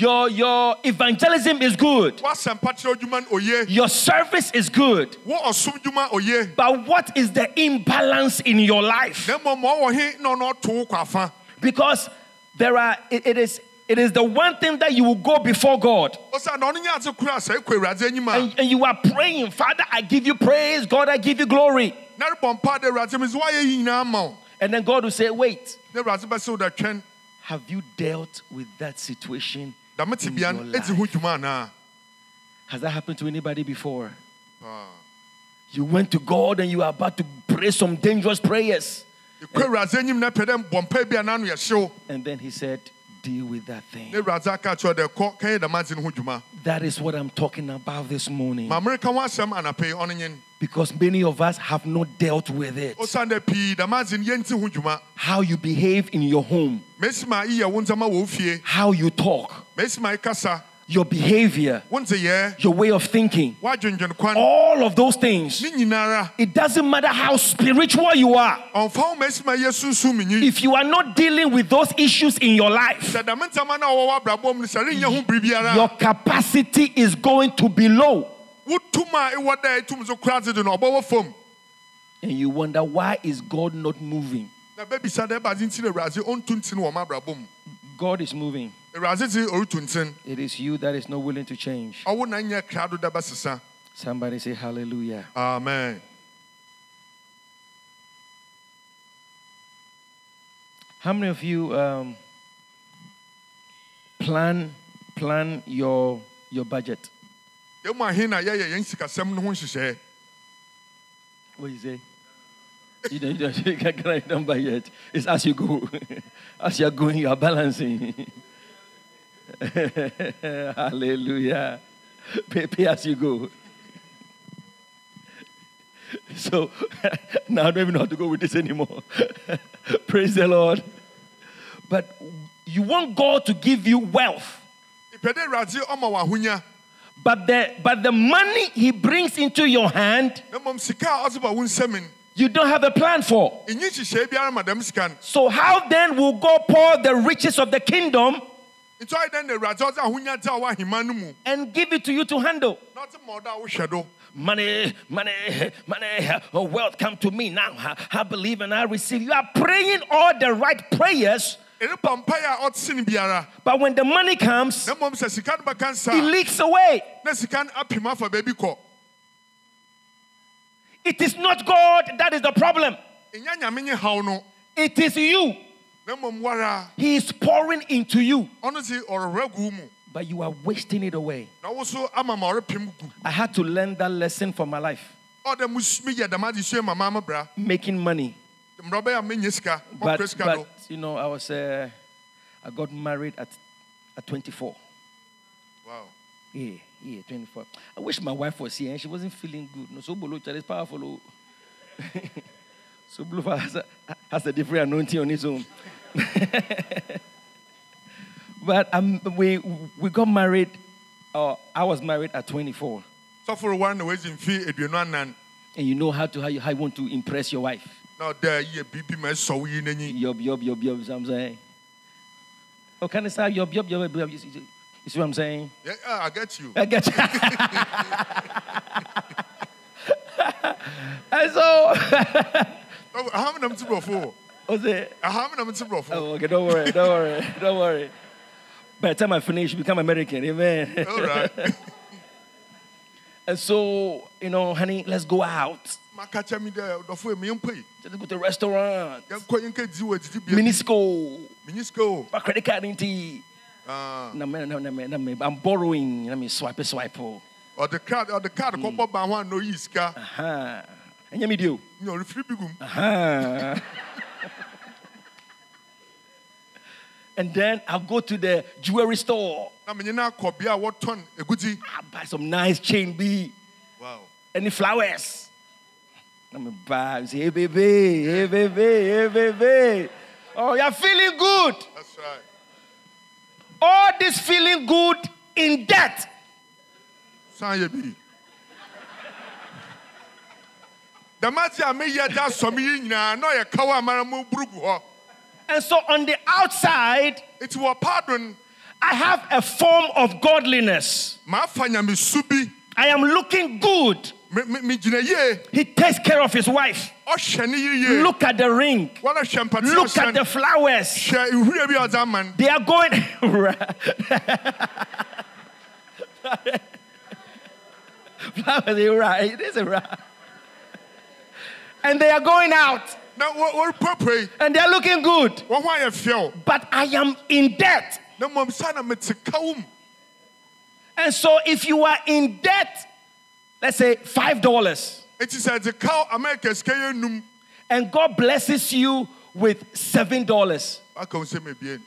Speaker 3: Wo mpaabɔ yie
Speaker 2: Your, your evangelism is good.
Speaker 3: woasɛmpa kyerɛ adwuma no oyie
Speaker 2: Your service is good.
Speaker 3: wo ɔsom dwuma oyie
Speaker 2: But what is the imbalance in your life?
Speaker 3: na mmom ma ɔwɔ he na ɔno ɔto wo kɔ afa
Speaker 2: Because there are it- it is it is the one thing that you will go before God
Speaker 3: ɔsa na ɔno nyɛ ase kora sɛ ɛkɔ awurade anim a
Speaker 2: and, and you are praying, Father, I give you praise, God, I give you glory.
Speaker 3: na rebɔ mpa de awurade mi sɛ woayɛ yi nyinaa ma wo
Speaker 2: And then God will say, Wait,
Speaker 3: na awurade bɛsɛ wo da twɛn
Speaker 2: have you dealt with that situation?
Speaker 3: Dame te bia no
Speaker 2: In your
Speaker 3: ɛdi ho dwuma anaa
Speaker 2: Has that happened to anybody before?
Speaker 3: Ah.
Speaker 2: You went to God and you are about to pray some dangerous prayers.
Speaker 3: ɛkɔ awurade anim na pɛ dɛ bɔ mpa bi a n'ano yɛ hyew
Speaker 2: And then he said, Deal with that thing.
Speaker 3: na awurade aka kyerɛ wo dɛ kɔ kɛyɛ dɛm ade no ho
Speaker 2: That is what I'm talking about this morning.
Speaker 3: Ma mereka ho asɛm anapɛ yi ɔno nyen
Speaker 2: Because many of us have not dealt with it.
Speaker 3: ɔsiane dɛ pii dɛm ade no yɛnti ho dwuma
Speaker 2: How you behave in your home,
Speaker 3: mesi ma yiyɛ wo ndzɛma wɔ wo fie
Speaker 2: how you talk,
Speaker 3: mesi ma ikasa.
Speaker 2: Your behavior, your way of thinking, all of those things. It doesn't matter how spiritual you are.
Speaker 3: ɔmfa wo mesi ma yɛ sunsum menyi
Speaker 2: If you are not dealing with those issues in your life,
Speaker 3: sɛ dɛm ndzɛma no a wɔwɔ abrabɔ mu no sɛ renyɛ ho biribiara
Speaker 2: your capacity is going to be low.
Speaker 3: Wotum a ɛwɔ dɛ ɛtum so kora dze do no ɔbɛwɔ fam
Speaker 2: And you wonder why is God not moving?
Speaker 3: na bɛbisa dɛ ɛbade nti na awurade ɔntu nti no wɔ m'abrabɔ mu
Speaker 2: God is moving.
Speaker 3: awurade dze ɔretu nten
Speaker 2: It is you that is not willing to change.
Speaker 3: ɔwo na nyɛ krado da bɛsesa
Speaker 2: Somebody say hallelujah.
Speaker 3: amen
Speaker 2: How many of you um, plan plan your your budget?
Speaker 3: Yɛmu ahe na yɛyɛ yɛn sikasɛm no ho nhyehyɛɛ
Speaker 2: What do you say? You don't, you don't, [LAUGHS] you can't write number yet. It's as you go. [LAUGHS] As you're going, you are balancing. [LAUGHS] Hallelujah. Pay, pay as you go. So now I don't even know how to go with this anymore. Praise the Lord. But you want God to give you wealth. But the, but the money he brings into your hand,
Speaker 3: na mmom sika a ɔdze ba wo nsɛm no
Speaker 2: you don't have a plan for.
Speaker 3: ɛnyi nhyehyɛe biara ma dɛm sika no
Speaker 2: So how then will God pour the riches of the kingdom
Speaker 3: nti ɔyɛ dɛn na awurade ɔdze ahonya dze a ɔwɔ ahema no mu
Speaker 2: and give it to you to handle?
Speaker 3: na ɔdze ma ɔdɔ a wohwɛ do
Speaker 2: Money, money, money, oh, wealth come to me now. I believe and I receive. You are praying all the right prayers,
Speaker 3: ɛrepa mpaeɛ a ɔte no biara
Speaker 2: but when the money comes,
Speaker 3: na mmom sɛ sika no bɛka nsa
Speaker 2: it leaks away.
Speaker 3: na sika no apem afa baabi kɔ
Speaker 2: It is not God that is the problem.
Speaker 3: ɛnya nyame nye haw no
Speaker 2: It is you. He is pouring into you,
Speaker 3: ɔno dze ɔrehwɛ gu
Speaker 2: but you are wasting it away.
Speaker 3: na wo so ama ma ɔrepem gu
Speaker 2: I had to learn that lesson for my life.
Speaker 3: ɔdɛ meyɛ dɛm ade sua ma maa me bra
Speaker 2: Making money.
Speaker 3: mmara bɛyɛ a menyɛ sika
Speaker 2: But, but you know, I was uh, I got married at at 24.
Speaker 3: Wow.
Speaker 2: Yeah, yeah, 24. I wish my wife was here and she wasn't feeling good. No, so Bolo is powerful. oh. [LAUGHS] so Bolo has a, has a different anointing on his own. [LAUGHS] but um, we we got married. Uh, I was married at 24,
Speaker 3: sɔforo ware na wagye mfe aduonu anan
Speaker 2: and you know how to how you, how you want to impress your wife.
Speaker 3: Ɔda yɛ biribi ma ɛsɔ wo yi n'anyi
Speaker 2: Yob, yob, yob, yob. So I'm saying. Oh, can I say yob, yob, yob, yob? You see you see what I'm saying?
Speaker 3: Yeah, ah, I get you.
Speaker 2: I get you. [LAUGHS] and so,
Speaker 3: Oh, Aha me nam ti borɔfo.
Speaker 2: what's it?
Speaker 3: Aha me nam ti borɔfo.
Speaker 2: Oh, okay, don't worry, don't worry, don't worry. By the time I finish, become American, amen.
Speaker 3: All right. [LAUGHS]
Speaker 2: and so, you know, honey, let's go out.
Speaker 3: Maka kyɛ mi dɛ ɔdɔfo mi yɛn pɛ.
Speaker 2: Let's go to restaurant.
Speaker 3: Yɛn kɔ yɛn kɛ di wɔ didi bia.
Speaker 2: Minisco.
Speaker 3: Mini sika.
Speaker 2: My credit card in tea.
Speaker 3: Ah,
Speaker 2: No, no, no, no. I'm borrowing. Let me swipe it, swipe. Oh.
Speaker 3: ɔde card ɔde card
Speaker 2: Hmm.
Speaker 3: kɔbɔ ban ho a na oyi sika.
Speaker 2: Uh-huh. And you do.
Speaker 3: Nya ɔrefiri bi gum.
Speaker 2: Uh-huh. [LAUGHS] and then I'll go to the jewelry store.
Speaker 3: Na menye na akɔ bea a wɔtɔn egudzi.
Speaker 2: I'll buy some nice chain B.
Speaker 3: Wow.
Speaker 2: Any flowers? Buy. Say, hey, baby, hey, baby, hey, baby. Oh, you're feeling good.
Speaker 3: That's right.
Speaker 2: All this feeling good in debt.
Speaker 3: San yɛ bi. Dɛmati a meyɛ da sɔmi yi nyinaa na ɔyɛ kaw a mara mu burugu hɔ.
Speaker 2: And so on the outside,
Speaker 3: Eti wɔ paadon
Speaker 2: I have a form of godliness.
Speaker 3: maa fa nyamesu bi.
Speaker 2: I am looking good. He takes care of his wife.
Speaker 3: Ɔhyɛ ne yiri yie.
Speaker 2: Look at the ring.
Speaker 3: Wɔn ahyɛ mpati
Speaker 2: Look at the flowers.
Speaker 3: Hyɛ nhwiren bi a ɔdze.
Speaker 2: They are going. [LAUGHS] flowers, you're right. It is a right. And they are going out
Speaker 3: Na wɔ wɔrepɔpɔ yi.
Speaker 2: and they are looking good.
Speaker 3: Wɔn ho ayɛ fɛw.
Speaker 2: But I am in debt.
Speaker 3: Na mmom sa na mete kaw.
Speaker 2: And so if you are in debt, let's say $5,
Speaker 3: Eti sɛ ɛdze kaw America num.
Speaker 2: and God blesses you with $7.
Speaker 3: Aka wo nsɛm ebien.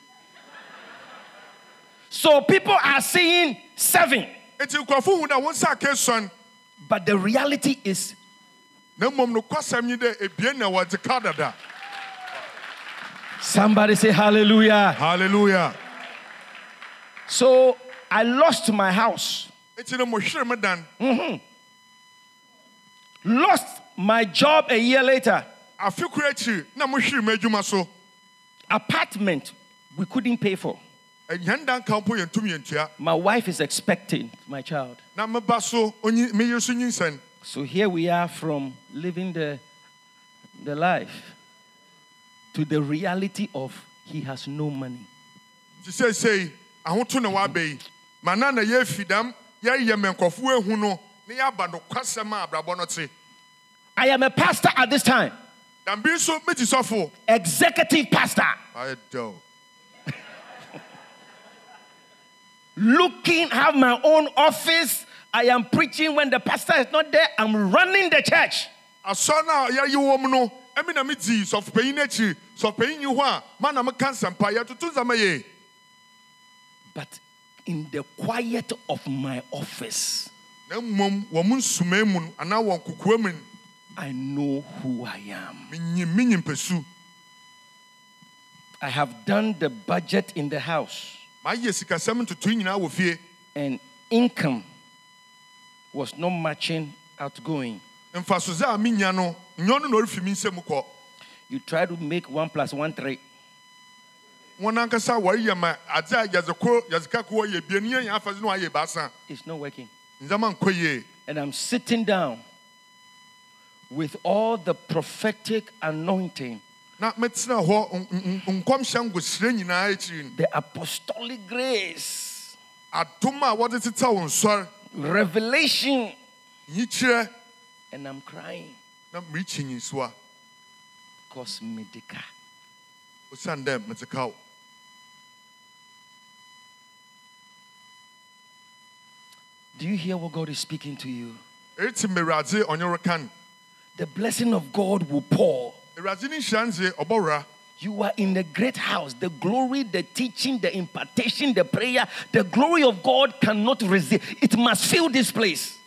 Speaker 2: So people are seeing seven,
Speaker 3: Eti nkurɔfo hu na wɔn nsa aka esɔn.
Speaker 2: but the reality is
Speaker 3: Na mmom no kwasɛm yi dɛ ebien na wɔdze kaw dada.
Speaker 2: somebody say hallelujah.
Speaker 3: Hallelujah.
Speaker 2: So I lost my house,
Speaker 3: Eti no mo hwere me dan.
Speaker 2: Lost my job a year later.
Speaker 3: Afe koro akyi na mo adwuma so.
Speaker 2: Apartment we couldn't pay for.
Speaker 3: Ɛnyɛn dan kan po yɛn tum yɛn tua.
Speaker 2: My wife is expecting my child.
Speaker 3: Na meba so onyi me yere so nyinsɛn.
Speaker 2: So here we are from living the, the life to the reality of he has no money.
Speaker 3: Ti sɛ sei ahoto na waba yi. Ma na na yɛ fi dam yɛyɛ mɛ nkɔfo ehu no ne yɛaba no kwasɛm a abrabɔ no te.
Speaker 2: I am a pastor at this time,
Speaker 3: Dam bi nso meti sɔfo.
Speaker 2: executive pastor,
Speaker 3: Ayɛ dɛw.
Speaker 2: looking, have my own office. I am preaching when the pastor is not there. I'm running the church.
Speaker 3: Asɔ na yɛyi wɔ mu no ɛmi na mi di sɔfopanyin n'akyi sɔfopanyin yi hɔ a ma na mi ka nsɛmpa yɛtoto nzama yie.
Speaker 2: But in the quiet of my office,
Speaker 3: Na mmom wɔn mu nsuma mu no anaa wɔn kukua mu no
Speaker 2: I know who I am.
Speaker 3: menyim me nyimpasu.
Speaker 2: I have done the budget in the house,
Speaker 3: Mayɛ sikasɛm ntoto nyinaa wɔ fie.
Speaker 2: and income was not matching outgoing.
Speaker 3: Mfasodze a menya no nyɔno na ɔrefi mi nsam kɔ.
Speaker 2: You try to make one plus one three.
Speaker 3: Wɔn ankasa wɔreyɛ ma adze a yɛdze ko yɛdze ka yɛ bie ne yɛn afadze no ayɛ baasa.
Speaker 2: It's not working.
Speaker 3: Ndzɛmba nkɔ yie.
Speaker 2: And I'm sitting down with all the prophetic anointing, the apostolic grace,
Speaker 3: Adom a wɔde teta wo nsɔr,
Speaker 2: revelation, and I'm crying.
Speaker 3: Na merekyi nyinsoa.
Speaker 2: because medica.
Speaker 3: Osiane dɛ mete ka wo.
Speaker 2: Do you hear what God is speaking to you?
Speaker 3: Ɛreti ma Awurade ɔnye reka no.
Speaker 2: The blessing of God will pour.
Speaker 3: Awurade ne nhyira ndze.
Speaker 2: You are in a great house. The glory, the teaching, the impartation, the prayer, the glory of God cannot resist. It must fill this place.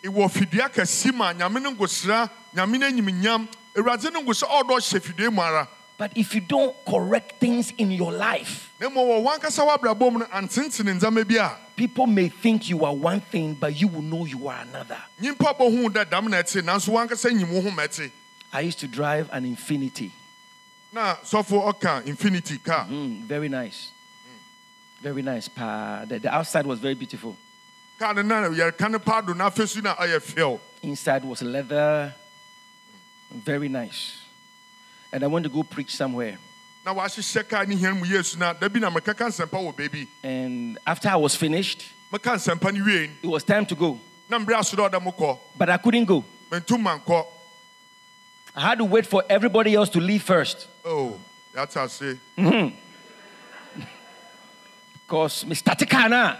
Speaker 3: Ɛwɔ fidua kɛse ma nyame ne ngosira, nyame ne enyimnyam. Awurade ne ngosira ɔdɔ hyɛ fidua mu ara.
Speaker 2: But if you don't correct things in your life,
Speaker 3: Na mmom wɔ wɔn ankasa w'abrabɔ mu no antentene ndzɛmba bi a
Speaker 2: people may think you are one thing, but you will know you are another.
Speaker 3: nyimpa bɛhu dɛ dam na ɛte nanso wankasa nyim wo ho ma ɛte.
Speaker 2: I used to drive an Infiniti.
Speaker 3: Na sɔfo ɔka Infiniti car.
Speaker 2: Mm, very nice. Very nice. Pa. The, the outside was very beautiful.
Speaker 3: Car no na yɛreka ne paado na afɛsu na ɔyɛ fɛw.
Speaker 2: Inside was leather. Very nice. And I want to go preach somewhere.
Speaker 3: Na wahyehyɛ car ne hiã mu yesu na dabi na mekeka nsɛmpa wɔ baabi.
Speaker 2: And after I was finished,
Speaker 3: Meka nsɛmpa no wie
Speaker 2: it was time to go.
Speaker 3: na mbrɛ aso dɛ ɔda.
Speaker 2: But I couldn't go. I had to wait for everybody else to leave first.
Speaker 3: Oh, that's ase. Mm-hmm. [LAUGHS]
Speaker 2: Because Mr. Tikana.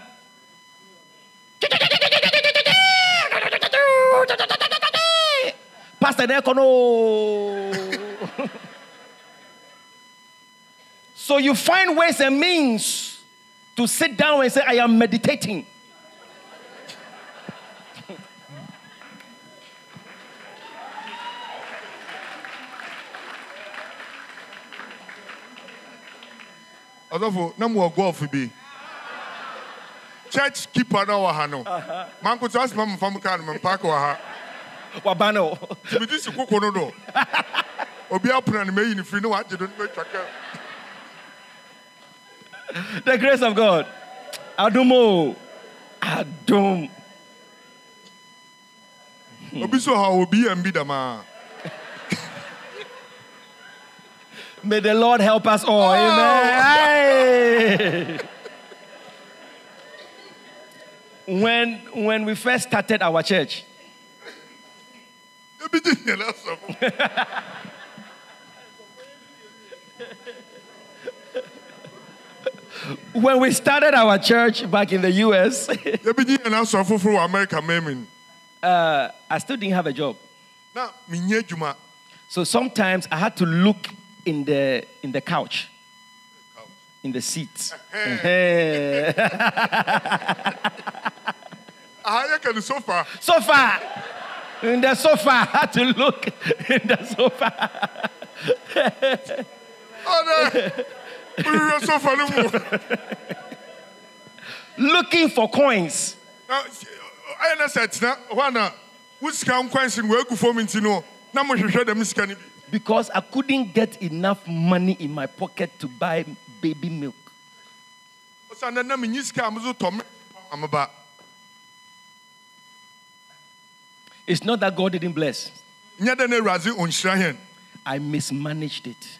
Speaker 2: Pastor Nekono. So you find ways and means to sit down and say, I am meditating.
Speaker 3: ɔsɔfo na mo wɔ golf bi. Church keeper na wɔ ha no mankoto asoma mo fam kaa no mo mpaaki wɔ ha
Speaker 2: Wabano.
Speaker 3: tìmídìí si koko no do. Obi apona ne ne firi ne wagye do ne kɛ [LAUGHS]
Speaker 2: The grace of God. Adumo. Adum. Hmm.
Speaker 3: obi so obi yɛn bi damaa
Speaker 2: May the Lord help us all. Amen. When, when we first started our church, [LAUGHS] when we started our church back in the US, [LAUGHS]
Speaker 3: ebi gye yɛn asɔfo foforɔ wɔ america mɛmin
Speaker 2: uh, I still didn't have a job.
Speaker 3: na mi nye adwuma
Speaker 2: So sometimes I had to look in the, in the couch, in the seat. [LAUGHS]
Speaker 3: aha yɛ kɛ ne sofa
Speaker 2: sofa. In the sofa. I had to look in the sofa.
Speaker 3: ɔdɛ wíwí sofa ne mu
Speaker 2: Looking for coins.
Speaker 3: na ayɛ na sɛ tena hɔ ana wo sika nkwansi no wɔagu fam nti no na mo hwehwɛ dɛm sika no bi
Speaker 2: because I couldn't get enough money in my pocket to buy baby milk.
Speaker 3: ɔsan dɛ na mi nyi sika a mo so tɔ me ameba
Speaker 2: It's not that God didn't bless,
Speaker 3: nyɛ dɛ na ewuraze onhyira hɛn
Speaker 2: I mismanaged it.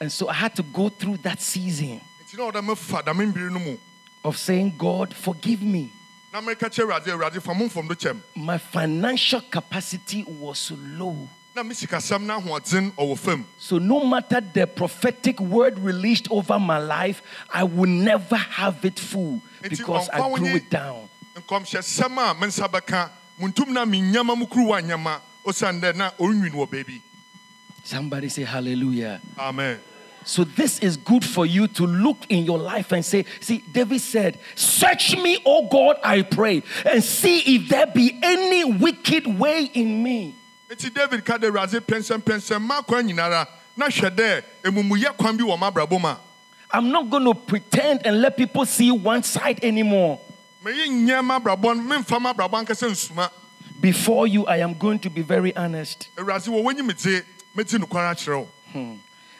Speaker 2: And so I had to go through that season
Speaker 3: nti na ɔda mefa dame mbiri no mu
Speaker 2: of saying, God, forgive me.
Speaker 3: na meka kyerɛ awurade awurade fa mo mfom do kyɛm
Speaker 2: My financial capacity was low.
Speaker 3: na me sikasɛm no ahoɔden ɔwɔ fam
Speaker 2: So no matter the prophetic word released over my life, I will never have it full because I grew it down. Somebody say hallelujah.
Speaker 3: amen
Speaker 2: So this is good for you to look in your life and say, see, David said, search me, O God, I pray, and see if there be any wicked way in me.
Speaker 3: nti david ka de awurade pɛnsɛmpɛnsɛm ma nyinara na hwɛ dɛ amumuyɛ kwan bi wɔ m'abrabɔ mu a
Speaker 2: I'm not going to pretend and let people see one side anymore.
Speaker 3: meyi nyɛ m'abrabɔ no memfa m'abrabɔ ankasa nsuma
Speaker 2: Before you, I am going to be very honest.
Speaker 3: Awurade wɔ w'anim dze mɛti nokwara akyerɛ wo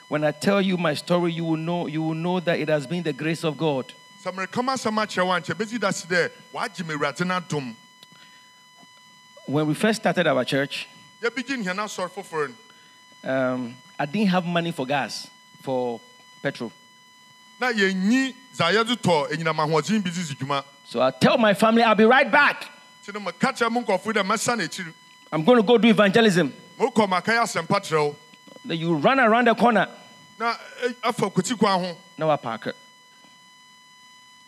Speaker 2: When I tell you my story, you will know, you will know that it has been the grace of God.
Speaker 3: sɛ mereka m asɛm akyerɛ wo ankyɛ bɛsi da se dɛ waagye me awurade no adom
Speaker 2: When we first started our church,
Speaker 3: yɛbɛgye nhɛn asɔre foforɔ no
Speaker 2: um, I didn't have money for gas, for petrol.
Speaker 3: na yɛnyi dza yɛdze tɔ enyinam ahoɔden bi dzi dwuma
Speaker 2: So I tell my family, I'll be right back.
Speaker 3: nti no meka kyerɛ mo nkɔfo dɛ mɛsa n'akyiri
Speaker 2: I'm going to go do evangelism.
Speaker 3: Mokɔ makae asɛmpa kyerɛ
Speaker 2: Then you run around the corner.
Speaker 3: na eh, afa kwati kwan ho
Speaker 2: Now I park it.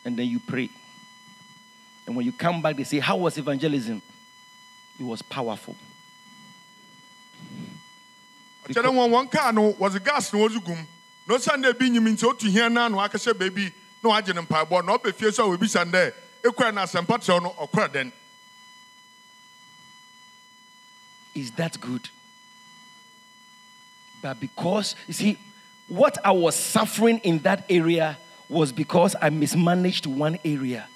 Speaker 2: And then you pray. And when you come back, they say, How was evangelism? It was powerful.
Speaker 3: kyerɛ wɔn wɔn kaa no wɔdze gas na wɔdze gum na osiane dɛ ebi nyim nti otu hia na na wakɛhyɛ baabi na wagye ne mpaebɔ na ɔbɛ fie so a wɔbisa dɛ ekura na asɛmpa kyerɛ no dɛn
Speaker 2: Is that good? But because, you see, what I was suffering in that area was because I mismanaged one area.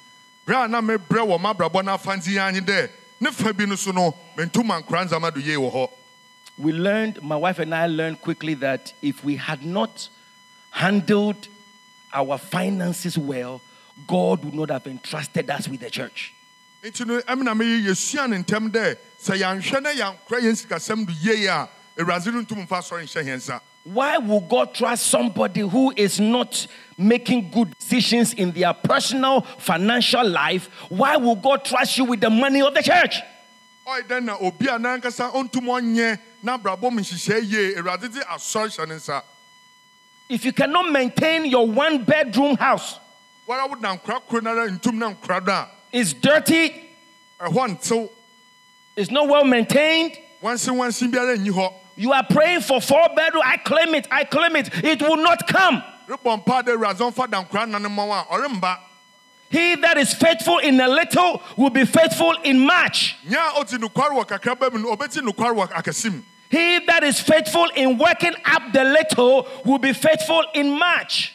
Speaker 3: bere a na mebrɛ wɔ m'abrabɔ no afanti yɛ anyi dɛ ne fa bi no so no mentum ankora ndzama do yie wɔ hɔ
Speaker 2: We learned, my wife and I learned quickly that if we had not handled our finances well, God would not have entrusted us with the church.
Speaker 3: nti no ɛm na meyɛ yɛsua ne ntɛm dɛ sɛ yɛanhwɛ na yɛankora yɛn sikasɛm do yie a awurade no ntum mfa asɔre nhyɛ yɛn nsa
Speaker 2: Why would God trust somebody who is not making good decisions in their personal financial life? Why would God trust you with the money of the church?
Speaker 3: ɔyɛ dɛn na obi a nankasa ɔntum ɔnyɛ n'abrabɔ mu nhyehyɛe yie awurade de asɔre hyɛ ne nsa
Speaker 2: If you cannot maintain your one bedroom house,
Speaker 3: wara wo na nkora koro nara ntum na nkora do
Speaker 2: it's dirty, it's not well maintained. You are praying for four bedroom. I claim it. I claim it. It will not come. He that is faithful in a little will be faithful in much. He that is faithful in working up the little will be faithful in much.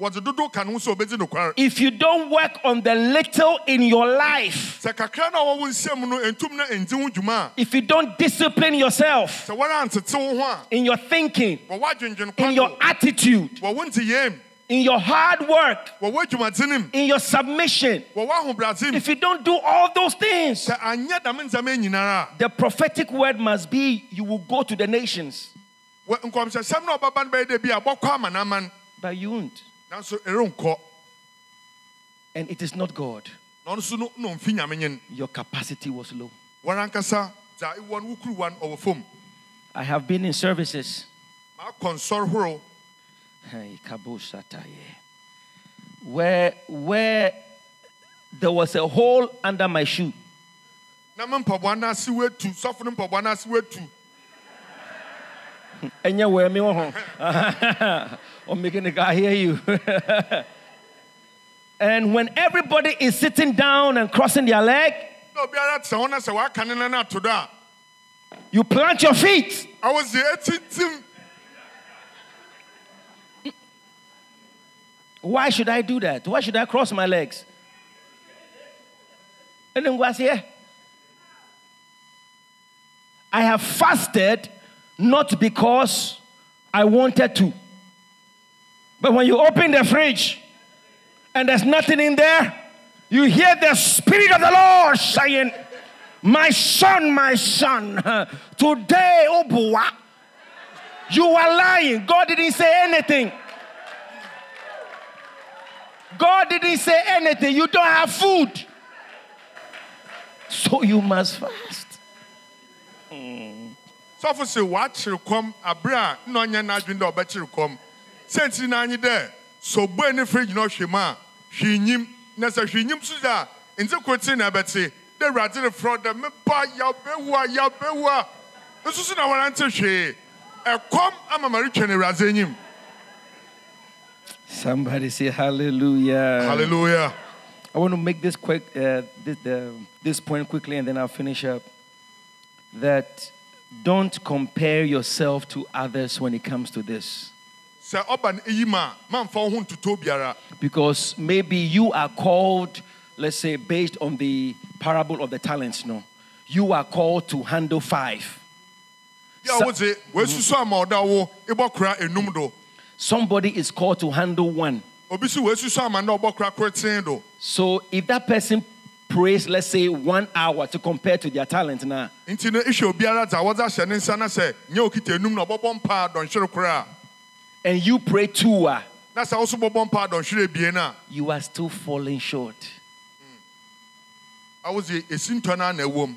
Speaker 3: Nyɛ a ɔdi nokware dɛ ɔresiesie dza ɔwɔ fam no wɔdze dodo ka no ho sɛ ɔbɛdi nokware
Speaker 2: If you don't work on the little in your life,
Speaker 3: sɛ kakra na ɔwɔ wo nsɛm no entum na endi ho dwuma a
Speaker 2: if you don't discipline yourself
Speaker 3: sɛ wɔn antete wo ho
Speaker 2: in your thinking, in your attitude, in your hard work, in your submission, if you don't do all those things,
Speaker 3: sɛ anyɛ dame ndzɛmba yi nyinara
Speaker 2: the prophetic word must be you will go to the nations,
Speaker 3: a wɔ- nkɔmhyɛsɛm na ɔbɛba no bɛyɛ dɛ bi a bɔkɔ amanaman
Speaker 2: but you won't. And it is not God.
Speaker 3: na ɔno nso no na ɔmfi nyame nyen
Speaker 2: Your capacity was low.
Speaker 3: wɔn ankasa dza ewɔ no wo kuruwa no ɔwɔ fam
Speaker 2: I have been in services.
Speaker 3: maakɔ nsɔre horow
Speaker 2: Hey, Kabo Sataye. Where where there was a hole under my shoe. And yeah, where me oh, I'm making the guy hear you. [LAUGHS] and when everybody is sitting down and crossing their leg,
Speaker 3: na obiara te hɔ na sɛ waka ne nan ato do a
Speaker 2: you plant your feet.
Speaker 3: awɔ dze etintim
Speaker 2: Why should I do that? Why should I cross my legs? And then was here. Eh? I have fasted not because I wanted to. But when you open the fridge and there's nothing in there, you hear the Spirit of the Lord saying, My son, my son, [LAUGHS] today, oh boy, you are lying. God didn't say anything. God didn't say anything. You don't have food. So you must fast.
Speaker 3: Sɔfo sɛ wakyere kɔm abere a na ɔnyɛ n'adwene dɛ ɔbɛkyere kɔm sɛntiri n'anyi dɛ ɔbue ne fridge na ɔhwɛ mu a hwee nyim na sɛ hwee nyim so dɛ a nti koro tiri na ɛbɛte dɛ awurade ne frɔ dɛ mepa yabɛwu a yabɛwu a nso so na wɔrante hwee ɛkɔm ama maretwa ne awurade anyim
Speaker 2: Somebody say hallelujah.
Speaker 3: hallelujah
Speaker 2: I want to make this quick, uh, this, uh, this point quickly, and then I'll finish up. That don't compare yourself to others when it comes to this,
Speaker 3: sɛ ɔba no eyi ma a mamfa wo ho ntotɔ biara.
Speaker 2: Because maybe you are called, let's say, based on the parable of the talents. No, you are called to handle five.
Speaker 3: yɛ a wodze wɔasusu ama ɔda wo ebɔkora enum do.
Speaker 2: Somebody is called to handle one.
Speaker 3: obi so wɔasusu ama na ɔbɔkora koroten do.
Speaker 2: So if that person prays, let's say one hour to compare to their talent now,
Speaker 3: nti no ihwɛ obiara dza wɔdze ahyɛ ne nsa na sɛ nyɛ okita enum na ɔbɔbɔ mpa dɔnhwere koro a
Speaker 2: and you pray two hours, ah.
Speaker 3: na sɛ woso bɔbɔ mpa dɔnhwere ebien a.
Speaker 2: You are still falling short.
Speaker 3: Awodze esi ntɔ no na ɛwɔ mu.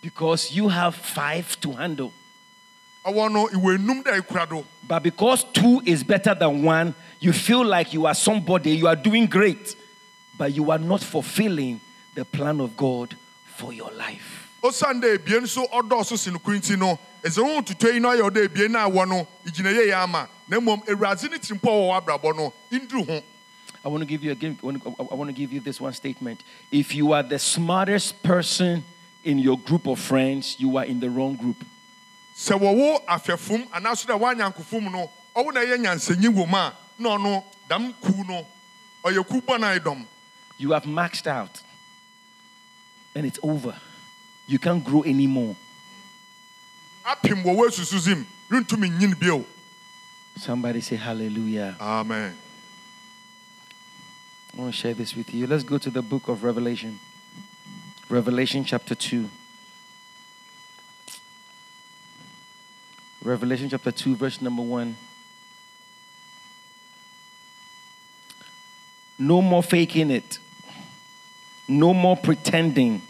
Speaker 2: Because you have five to handle.
Speaker 3: ɔwɔ no iwɔ enum dɛ ekura do.
Speaker 2: But because two is better than one, you feel like you are somebody, you are doing great, but you are not fulfilling the plan of God for your life.
Speaker 3: osiane dɛ ebien nso ɔdɔɔso si no kuru nti no ɛsɛ wo tutu yi na ɔyɛ ɔdɛ ebien na awɔ no igyina yie yɛ ama na mmom awurade ne tiri mpɔ wɔ w'abrabɔ no nduru ho
Speaker 2: I want to give you again. I want to- I want to give you this one statement. If you are the smartest person in your group of friends, you are in the wrong group.
Speaker 3: sɛ wɔwɔ afɛfum anaasɛ dɛ wɔanyankofo mu no na ɛyɛ nyansanyi wɔ mu a na ɔno dam ku no ɔyɛ ku bɔ na dɔm
Speaker 2: You have maxed out, and it's over. You can't grow anymore.
Speaker 3: apem wɔ wɔ asusu zim rentumi nyin bio
Speaker 2: Somebody say hallelujah.
Speaker 3: amen
Speaker 2: I want to share this with you. Let's go to the book of Revelation. Revelation chapter 2. Revelation chapter 2, verse number 1. No more faking it. No more pretending.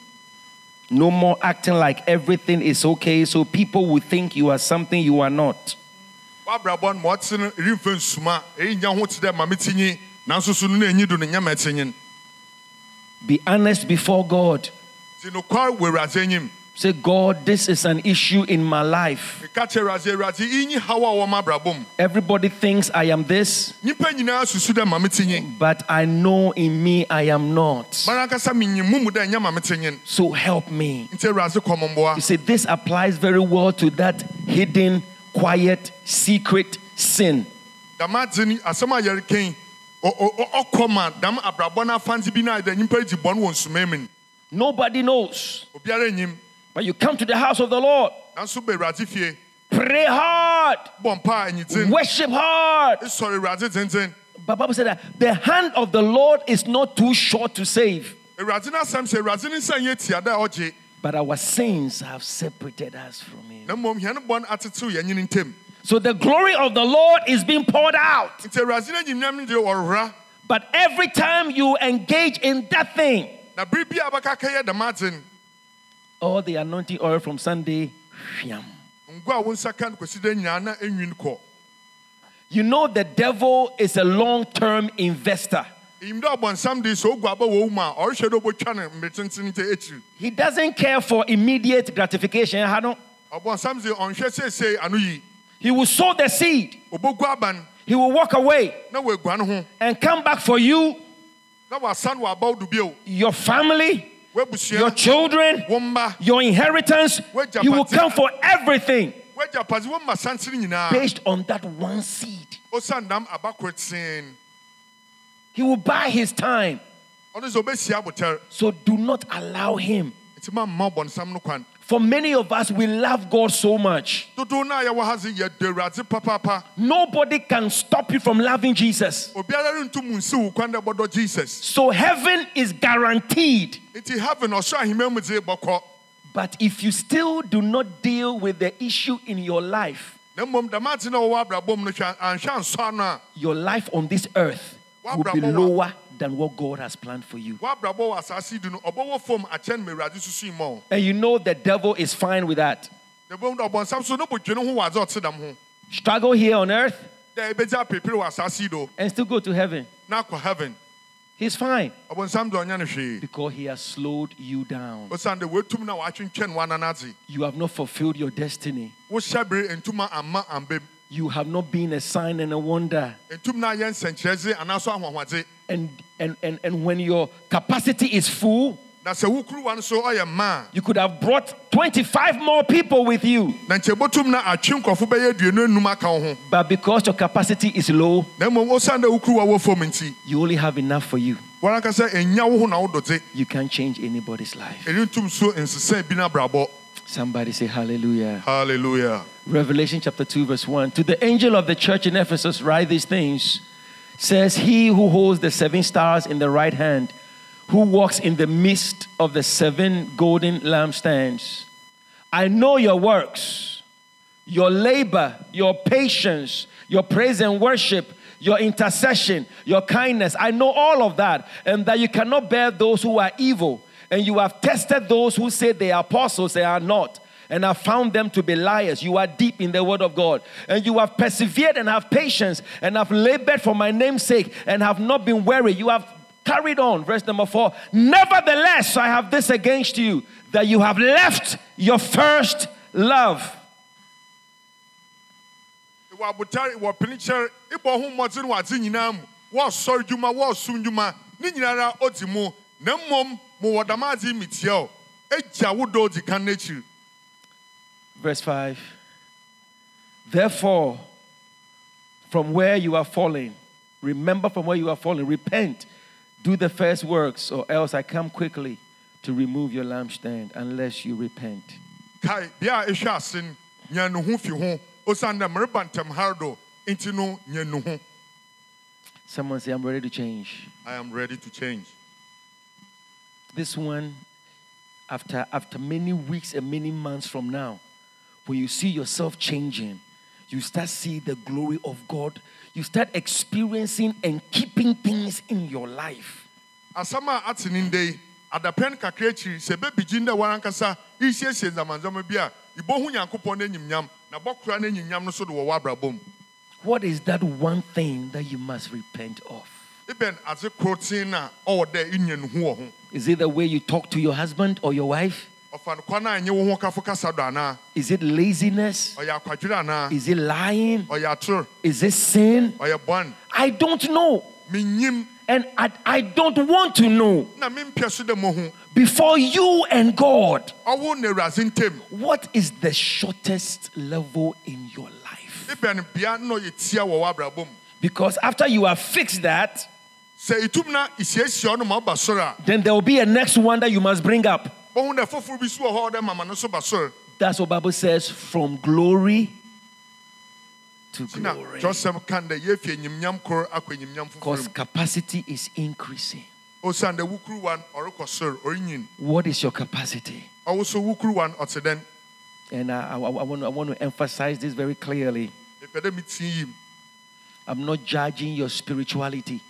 Speaker 2: No more acting like everything is okay so people will think you are something you are not.
Speaker 3: w'abrabɔ no ma ɔte no remfa nsuma ɛyi eh, nya ho te dɛ ma metinyi nanso so no na ɛnyi do no nyɛ ma ɛtenyin
Speaker 2: Be honest before God.
Speaker 3: Nti nokware wɔ awurade anyim
Speaker 2: Say, God, this is an issue in my life.
Speaker 3: meka kyerɛ awurade awurade inyi haw a wɔma abrabɔ mu
Speaker 2: Everybody thinks I am this,
Speaker 3: nnipa nyinaa susu dɛ ma mete nye
Speaker 2: but I know in me I am not.
Speaker 3: mara ankasa menyim mu mu dɛ ɛnyɛ ma mete nye
Speaker 2: So help me.
Speaker 3: nti awurade kɔ mo
Speaker 2: You see, this applies very well to that hidden, quiet, secret sin. Nobody knows. But you come to the house of the Lord,
Speaker 3: nanso ba awurade fie.
Speaker 2: Pray hard,
Speaker 3: bɔ mpa a
Speaker 2: worship hard.
Speaker 3: Eh, dzendzen
Speaker 2: But Bible said that the hand of the Lord is not too short to save.
Speaker 3: Eh, awurade no asɛm sɛ awurade no nsa nyɛ tia dɛ a ɔgye
Speaker 2: But our sins have separated us from Him.
Speaker 3: na mmom hɛn bɔne atetew yɛn
Speaker 2: So the glory of the Lord is being poured out.
Speaker 3: nti awurade no anyimnyam de wɔrora
Speaker 2: But every time you engage in that thing, all the anointing oil from Sunday, whiam.
Speaker 3: ngua a wo nsa ka no kɔsi dɛ nyinaa na ɛnwin kɔ
Speaker 2: you know the devil is a long-term investor.
Speaker 3: ɛyim dɛ ɔbɔnsam de sɛ ogu aba wɔ wo mu a ɔrehwɛ dɛ wobɛtwa no mmerɛtenten nti akyiri
Speaker 2: He doesn't care for immediate gratification. ha no.
Speaker 3: ɔbɔnsam de ɔnhwɛ seesei ano yi
Speaker 2: He will sow the seed.
Speaker 3: ɔbɛgu aba no
Speaker 2: He will walk away
Speaker 3: na wɔagua no ho
Speaker 2: and come back for you,
Speaker 3: na wɔasa no wɔaba wo do bio
Speaker 2: your family, your children, your inheritance. You will come for everything
Speaker 3: woagyapade wo mma sansere nyinaa
Speaker 2: based on that one seed.
Speaker 3: ɔsiane dam aba koro teen
Speaker 2: He will buy his time.
Speaker 3: ɔno sɛ ɔbɛsia abotare
Speaker 2: So do not allow him.
Speaker 3: Nti mamma ɔbɔnsam no kwan
Speaker 2: For many of us, we love God so much.
Speaker 3: dodow no a yɛwɔ ha se yɛdɔ awurade papaapa
Speaker 2: Nobody can stop you from loving Jesus.
Speaker 3: obiara rentum nsi wo kwan dɛ bɔdɔ jesus
Speaker 2: So heaven is guaranteed.
Speaker 3: nti heaven ɔsoro ahemma mu dze bɔkɔ
Speaker 2: But if you still do not deal with the issue in your life,
Speaker 3: na mmom dɛm ate no a wɔwɔ abrabɔ mu no hwɛ anhwɛ ansɔ ano a
Speaker 2: your life on this earth will be lower than what God has planned for you.
Speaker 3: wɔabrabɔ wɔ asase du no ɔbɛwɔ fam akyɛn ma awurade susu ma wo
Speaker 2: And you know the devil is fine with that.
Speaker 3: na mmom dɛ ɔbɔnsam so no bɔdwene ho wɔ adze a ɔte dam ho
Speaker 2: Struggle here on earth
Speaker 3: dɛ ɛbɛgye apepere wɔ asase yi do
Speaker 2: and still go to heaven.
Speaker 3: na akɔ heaven
Speaker 2: He's fine
Speaker 3: ɔbɔnsam de ɔnyɛ no hwee
Speaker 2: because he has slowed you down.
Speaker 3: ɔsiane dɛ wɔatum na wɔatwentwɛn w'ananadze
Speaker 2: You have not fulfilled your destiny.
Speaker 3: Wohyɛ bere ntuma amma ambem
Speaker 2: You have not been a sign and a wonder.
Speaker 3: ntum na ayɛ nsɛnkyerɛdze anaasɔ ahoɔhoɔdze
Speaker 2: And, and, and, and when your capacity is full,
Speaker 3: na sɛ wo kuruwa no so ɔyɛ mma a
Speaker 2: you could have brought 25 more people with you.
Speaker 3: na nkyɛ botum na atwe nkɔfo bɛyɛ aduonu enum aka wo ho
Speaker 2: But because your capacity is low,
Speaker 3: na mmom osiane dɛ wo kuruwa wɔ fam nti
Speaker 2: you only have enough for you.
Speaker 3: wɔn ankasa enya wo ho na wododze
Speaker 2: You can't change anybody's life.
Speaker 3: ɛni ntum so nsesa bi na abrabɔ
Speaker 2: Somebody say hallelujah.
Speaker 3: hallelujah
Speaker 2: Revelation chapter 2, verse 1. To the angel of the church in Ephesus, write these things. Says, He who holds the seven stars in the right hand, who walks in the midst of the seven golden lampstands. I know your works, your labor, your patience, your praise and worship, your intercession, your kindness. I know all of that, and that you cannot bear those who are evil. And you have tested those who say they are apostles, they are not, and have found them to be liars. You are deep in the word of God, and you have persevered and have patience, and have labored for my name's sake, and have not been weary. You have carried on. Verse number four. Nevertheless, I have this against you that you have left your first love.
Speaker 3: na mmom mowɔ dam adze yi metia o egya wo odi kan n'ekyir
Speaker 2: Verse 5 Therefore, from where you are falling, remember from where you are falling, repent, do the first works, or else I come quickly to remove your lampstand unless you repent.
Speaker 3: kae bea a ehwɛ ase no ho fi ho osiane dɛ mereba ntɛm har do no nya ne ho
Speaker 2: Someone say, I'm ready to change.
Speaker 3: i am ready to change
Speaker 2: This one, after, after many weeks and many months from now, when you see yourself changing, you start see the glory of God. You start experiencing and keeping things in your life.
Speaker 3: asɛm a ate ne nda yi adapɛ no kakra akyiri sɛ ɛbɛbigyin dɛ warankasa resiesie nzamanzama bi a ibɔhu nyankopɔn no anyimnyam na bɔkora no anyimnyam no so de wɔ
Speaker 2: What is that one thing that you must repent of?
Speaker 3: ibɛn adze koro tee no a ɔwɔ dɛ inya ne ho wɔ ho
Speaker 2: Is it the way you talk to your husband or your wife?
Speaker 3: Ɔfa no kwan a ɛnyɛ wo ho kafo kasa do anaa
Speaker 2: Is it laziness?
Speaker 3: ɔyɛ akwadwerɛ anaa
Speaker 2: Is it lying? Is it sin? I don't know. And I, I don't want to know.
Speaker 3: na mempɛ so dɛ mohu
Speaker 2: Before you and God,
Speaker 3: ɔwo na awurade ntam
Speaker 2: what is the shortest level in your life?
Speaker 3: ebɛn bea na ɔyɛ tia wɔ w'abrabɔ mu
Speaker 2: Because after you have fixed that,
Speaker 3: sɛ itum na isiesie ɔno ma ɔba soro a
Speaker 2: then there will be a next one that you must bring up.
Speaker 3: Bohu dɛ foforɔ bi so wɔ hɔ a ɔdɛ mama no so ba soro
Speaker 2: That's what Bible says from glory to glory.
Speaker 3: kyerɛsɛm kan dɛ yɛfie nyimnyam koro akɔ nyimnyam foforɔ
Speaker 2: Because capacity is increasing.
Speaker 3: osiane dɛ wokuruwa no ɔrekɔ soro
Speaker 2: What is your capacity?
Speaker 3: ɔwo so wokuruwa no
Speaker 2: And I, I, I want, to, I want to emphasize this very clearly.
Speaker 3: mepɛ dɛ metie yim
Speaker 2: I'm not judging your spirituality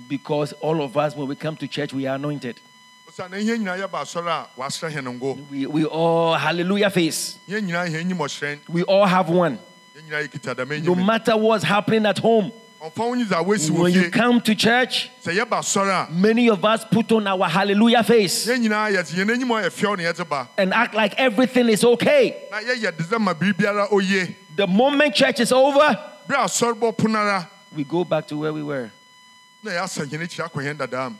Speaker 3: ɛnyɛ wo sunsum abrabɔ na merebu n'atɛn
Speaker 2: because all of us, when we come to church, we are anointed.
Speaker 3: osiane yɛn nyinaa yɛba asɔre a wɔasrɛ hɛn ngo
Speaker 2: We, we all, hallelujah, face.
Speaker 3: yɛn nyinaa yɛn nyim ɔhyerɛn
Speaker 2: We all have one.
Speaker 3: yɛn nyinaa yɛkita dɛm
Speaker 2: No matter what's happening at home,
Speaker 3: ɔmfa wo nyi dza woasi wɔ
Speaker 2: when you come to church,
Speaker 3: sɛ yɛba asɔre a
Speaker 2: many of us put on our hallelujah face
Speaker 3: yɛn nyinaa yɛte yɛn anim a ɔyɛ fɛw na yɛte ba
Speaker 2: and act like everything is okay.
Speaker 3: na yɛyɛ de sɛ ma biribiara oye
Speaker 2: The moment church is over,
Speaker 3: bere a asɔre bɔ pono ara
Speaker 2: we go back to where we were.
Speaker 3: Na yɛasa hɛn akyiri akɔ hɛn dadaa mu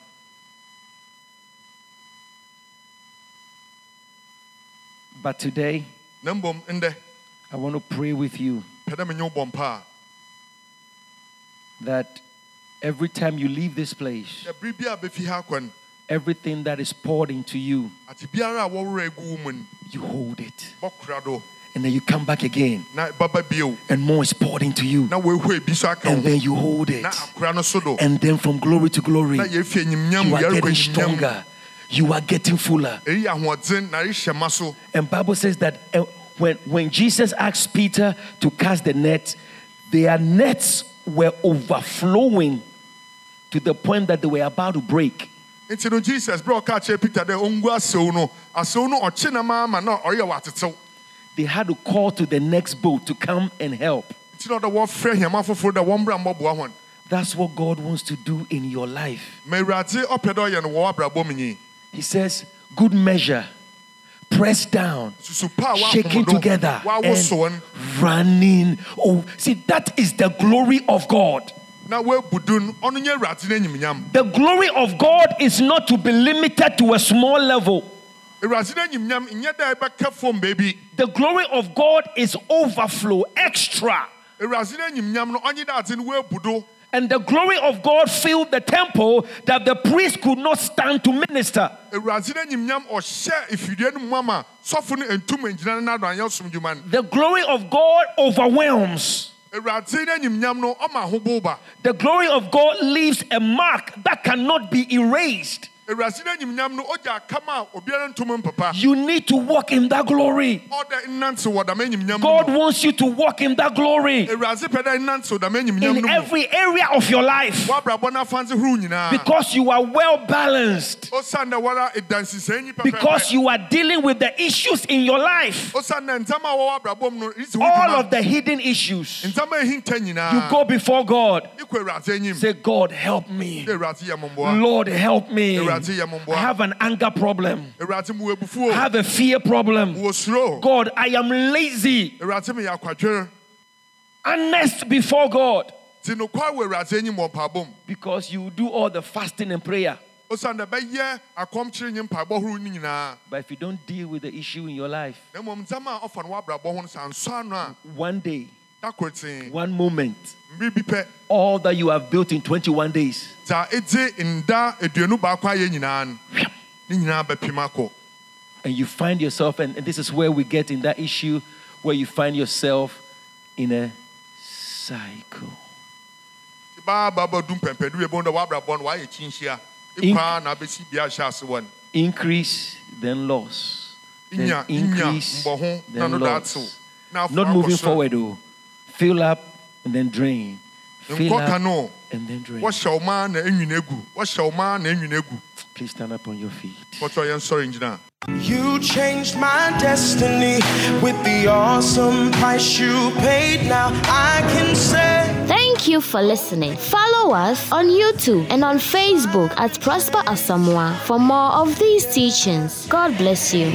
Speaker 2: But today,
Speaker 3: na ndɛ
Speaker 2: I want to pray with you
Speaker 3: pɛ dɛ menye wo mpa
Speaker 2: that every time you leave this place,
Speaker 3: sɛ bere bi a bɛfi ha akɔ no
Speaker 2: everything that is poured into you,
Speaker 3: ate biara a wɔworɔ agu wo mu no
Speaker 2: you hold it.
Speaker 3: bɔkora do
Speaker 2: And then you come back again,
Speaker 3: na baba bio
Speaker 2: and more is poured into you.
Speaker 3: na wɔehue bi so aka wo
Speaker 2: And then you hold it.
Speaker 3: na akora no so do
Speaker 2: And then from glory to glory,
Speaker 3: na yɛfie nyimnyam
Speaker 2: you are getting stronger. You are getting fuller.
Speaker 3: ɛyi ahoɔden na rehyɛ ma so
Speaker 2: And Bible says that uh, when, when Jesus asked Peter to cast the net, their nets were overflowing to the point that they were about to break.
Speaker 3: nti no jesus berɛ ɔka kyerɛ peter dɛ ɔngu asɛw no asɛw no ɔkye na ma ama na ɔyɛ wɔ atetew
Speaker 2: They had to call to the next boat to come and help.
Speaker 3: nti na ɔdɛ wɔfrɛ hiama foforɔ dɛ wɔmbra mmɔboa hɔn
Speaker 2: That's what God wants to do in your life.
Speaker 3: ma awurade ɔpɛ dɛ ɔyɛ no wɔ w'abrabɔ mu nyi
Speaker 2: He says, Good measure, pressed down,
Speaker 3: susu pa a
Speaker 2: shaking together, and running. Oh, see, that is the glory of God.
Speaker 3: na woabudu no ɔno nyɛ awurade no anyimnyam
Speaker 2: The glory of God is not to be limited to a small level. The glory of God is overflow, extra.
Speaker 3: awurade no anyimnyam no ɔnye dɛ ade no woabudo
Speaker 2: And the glory of God filled the temple that the priest could not stand to minister.
Speaker 3: awurade no anyimnyam ɔhyɛ efidie no mu ama sɔfo no ntum ngyina no nado anyɛ som dwuma no
Speaker 2: The glory of God overwhelms.
Speaker 3: awurade no anyimnyam no ɔma ahobow ba
Speaker 2: The glory of God leaves a mark that cannot be erased.
Speaker 3: Awurade no anyimnyam no ɔgya akam a obiara ntom mpapa.
Speaker 2: You need to walk in that glory.
Speaker 3: ɔdɛ nnante wɔ dama anyimnyam
Speaker 2: God wants you to walk in that glory.
Speaker 3: Awurade pɛ dɛ nnante wɔ dama anyimnyam
Speaker 2: in every area of your life.
Speaker 3: Woabrabɔ no afanse horow nyinaa.
Speaker 2: Because you are well balanced,
Speaker 3: ɔsiane dɛ wɔra ɛdansisɛe nyi
Speaker 2: because you are dealing with the issues in your life,
Speaker 3: ɔsiane dɛ ntam a wɔwɔ abrabɔ mu no resi wo
Speaker 2: all of the hidden issues.
Speaker 3: ntam a ɛhinta
Speaker 2: You go before God,
Speaker 3: ikɔ awurade anyim.
Speaker 2: Say, God, help me.
Speaker 3: sɛ awurade yɛ mmɔmboa
Speaker 2: Lord, help me.
Speaker 3: Awurade yɛ mmɔbɔa.
Speaker 2: I have an anger problem.
Speaker 3: awurade mu abufuo
Speaker 2: I have a fear problem. God, I am lazy, honest before God.
Speaker 3: nti nokwar wɔ awurade anyim wɔ mpaebɔ mu
Speaker 2: Because you do all the fasting and prayer.
Speaker 3: ɔsiane dɛ bɛyɛ akɔmkyere nye mpaebɔ horow no nyinaa
Speaker 2: But if you don't deal with the issue in your life,
Speaker 3: na mmom ntam a ɔfa no w'abrabɔ ho no sɛ ansɔ ano a
Speaker 2: one day,
Speaker 3: da koro tee
Speaker 2: one moment,
Speaker 3: mmere bi pɛ
Speaker 2: all that you have built in 21 days,
Speaker 3: dza ɛdze nda aduonu baako ayɛ nyinaa no ne nyinaa bɛpem akɔ
Speaker 2: and you find yourself, and, this is where we get in that issue where you find yourself in a cycle.
Speaker 3: nti baa baa bɛdu mpɛmpɛdu wie bɛhu dɛ w'abrabɔ no wayɛ kyinhyia
Speaker 2: Ink-
Speaker 3: ikwaa na abɛsi bia ahyɛ ase wɔ no
Speaker 2: Increase, then loss. Then increase, then loss.
Speaker 3: atew na afɔ
Speaker 2: Not moving forward, though. Fill up and then drain. Fill
Speaker 3: nkɔ ka
Speaker 2: up
Speaker 3: no
Speaker 2: and then drain.
Speaker 3: wɔhyɛ wo maa na anwene agu wɔhyɛ wo maa na anwene agu
Speaker 2: Please stand up on your feet.
Speaker 3: pɔtɔ yɛn sɔre ngyina
Speaker 4: You changed my destiny with the awesome price you paid. Now I can say.
Speaker 1: Thank you you for listening. Follow us on YouTube and on Facebook at Prosper Asamoah for more of these teachings. God bless you.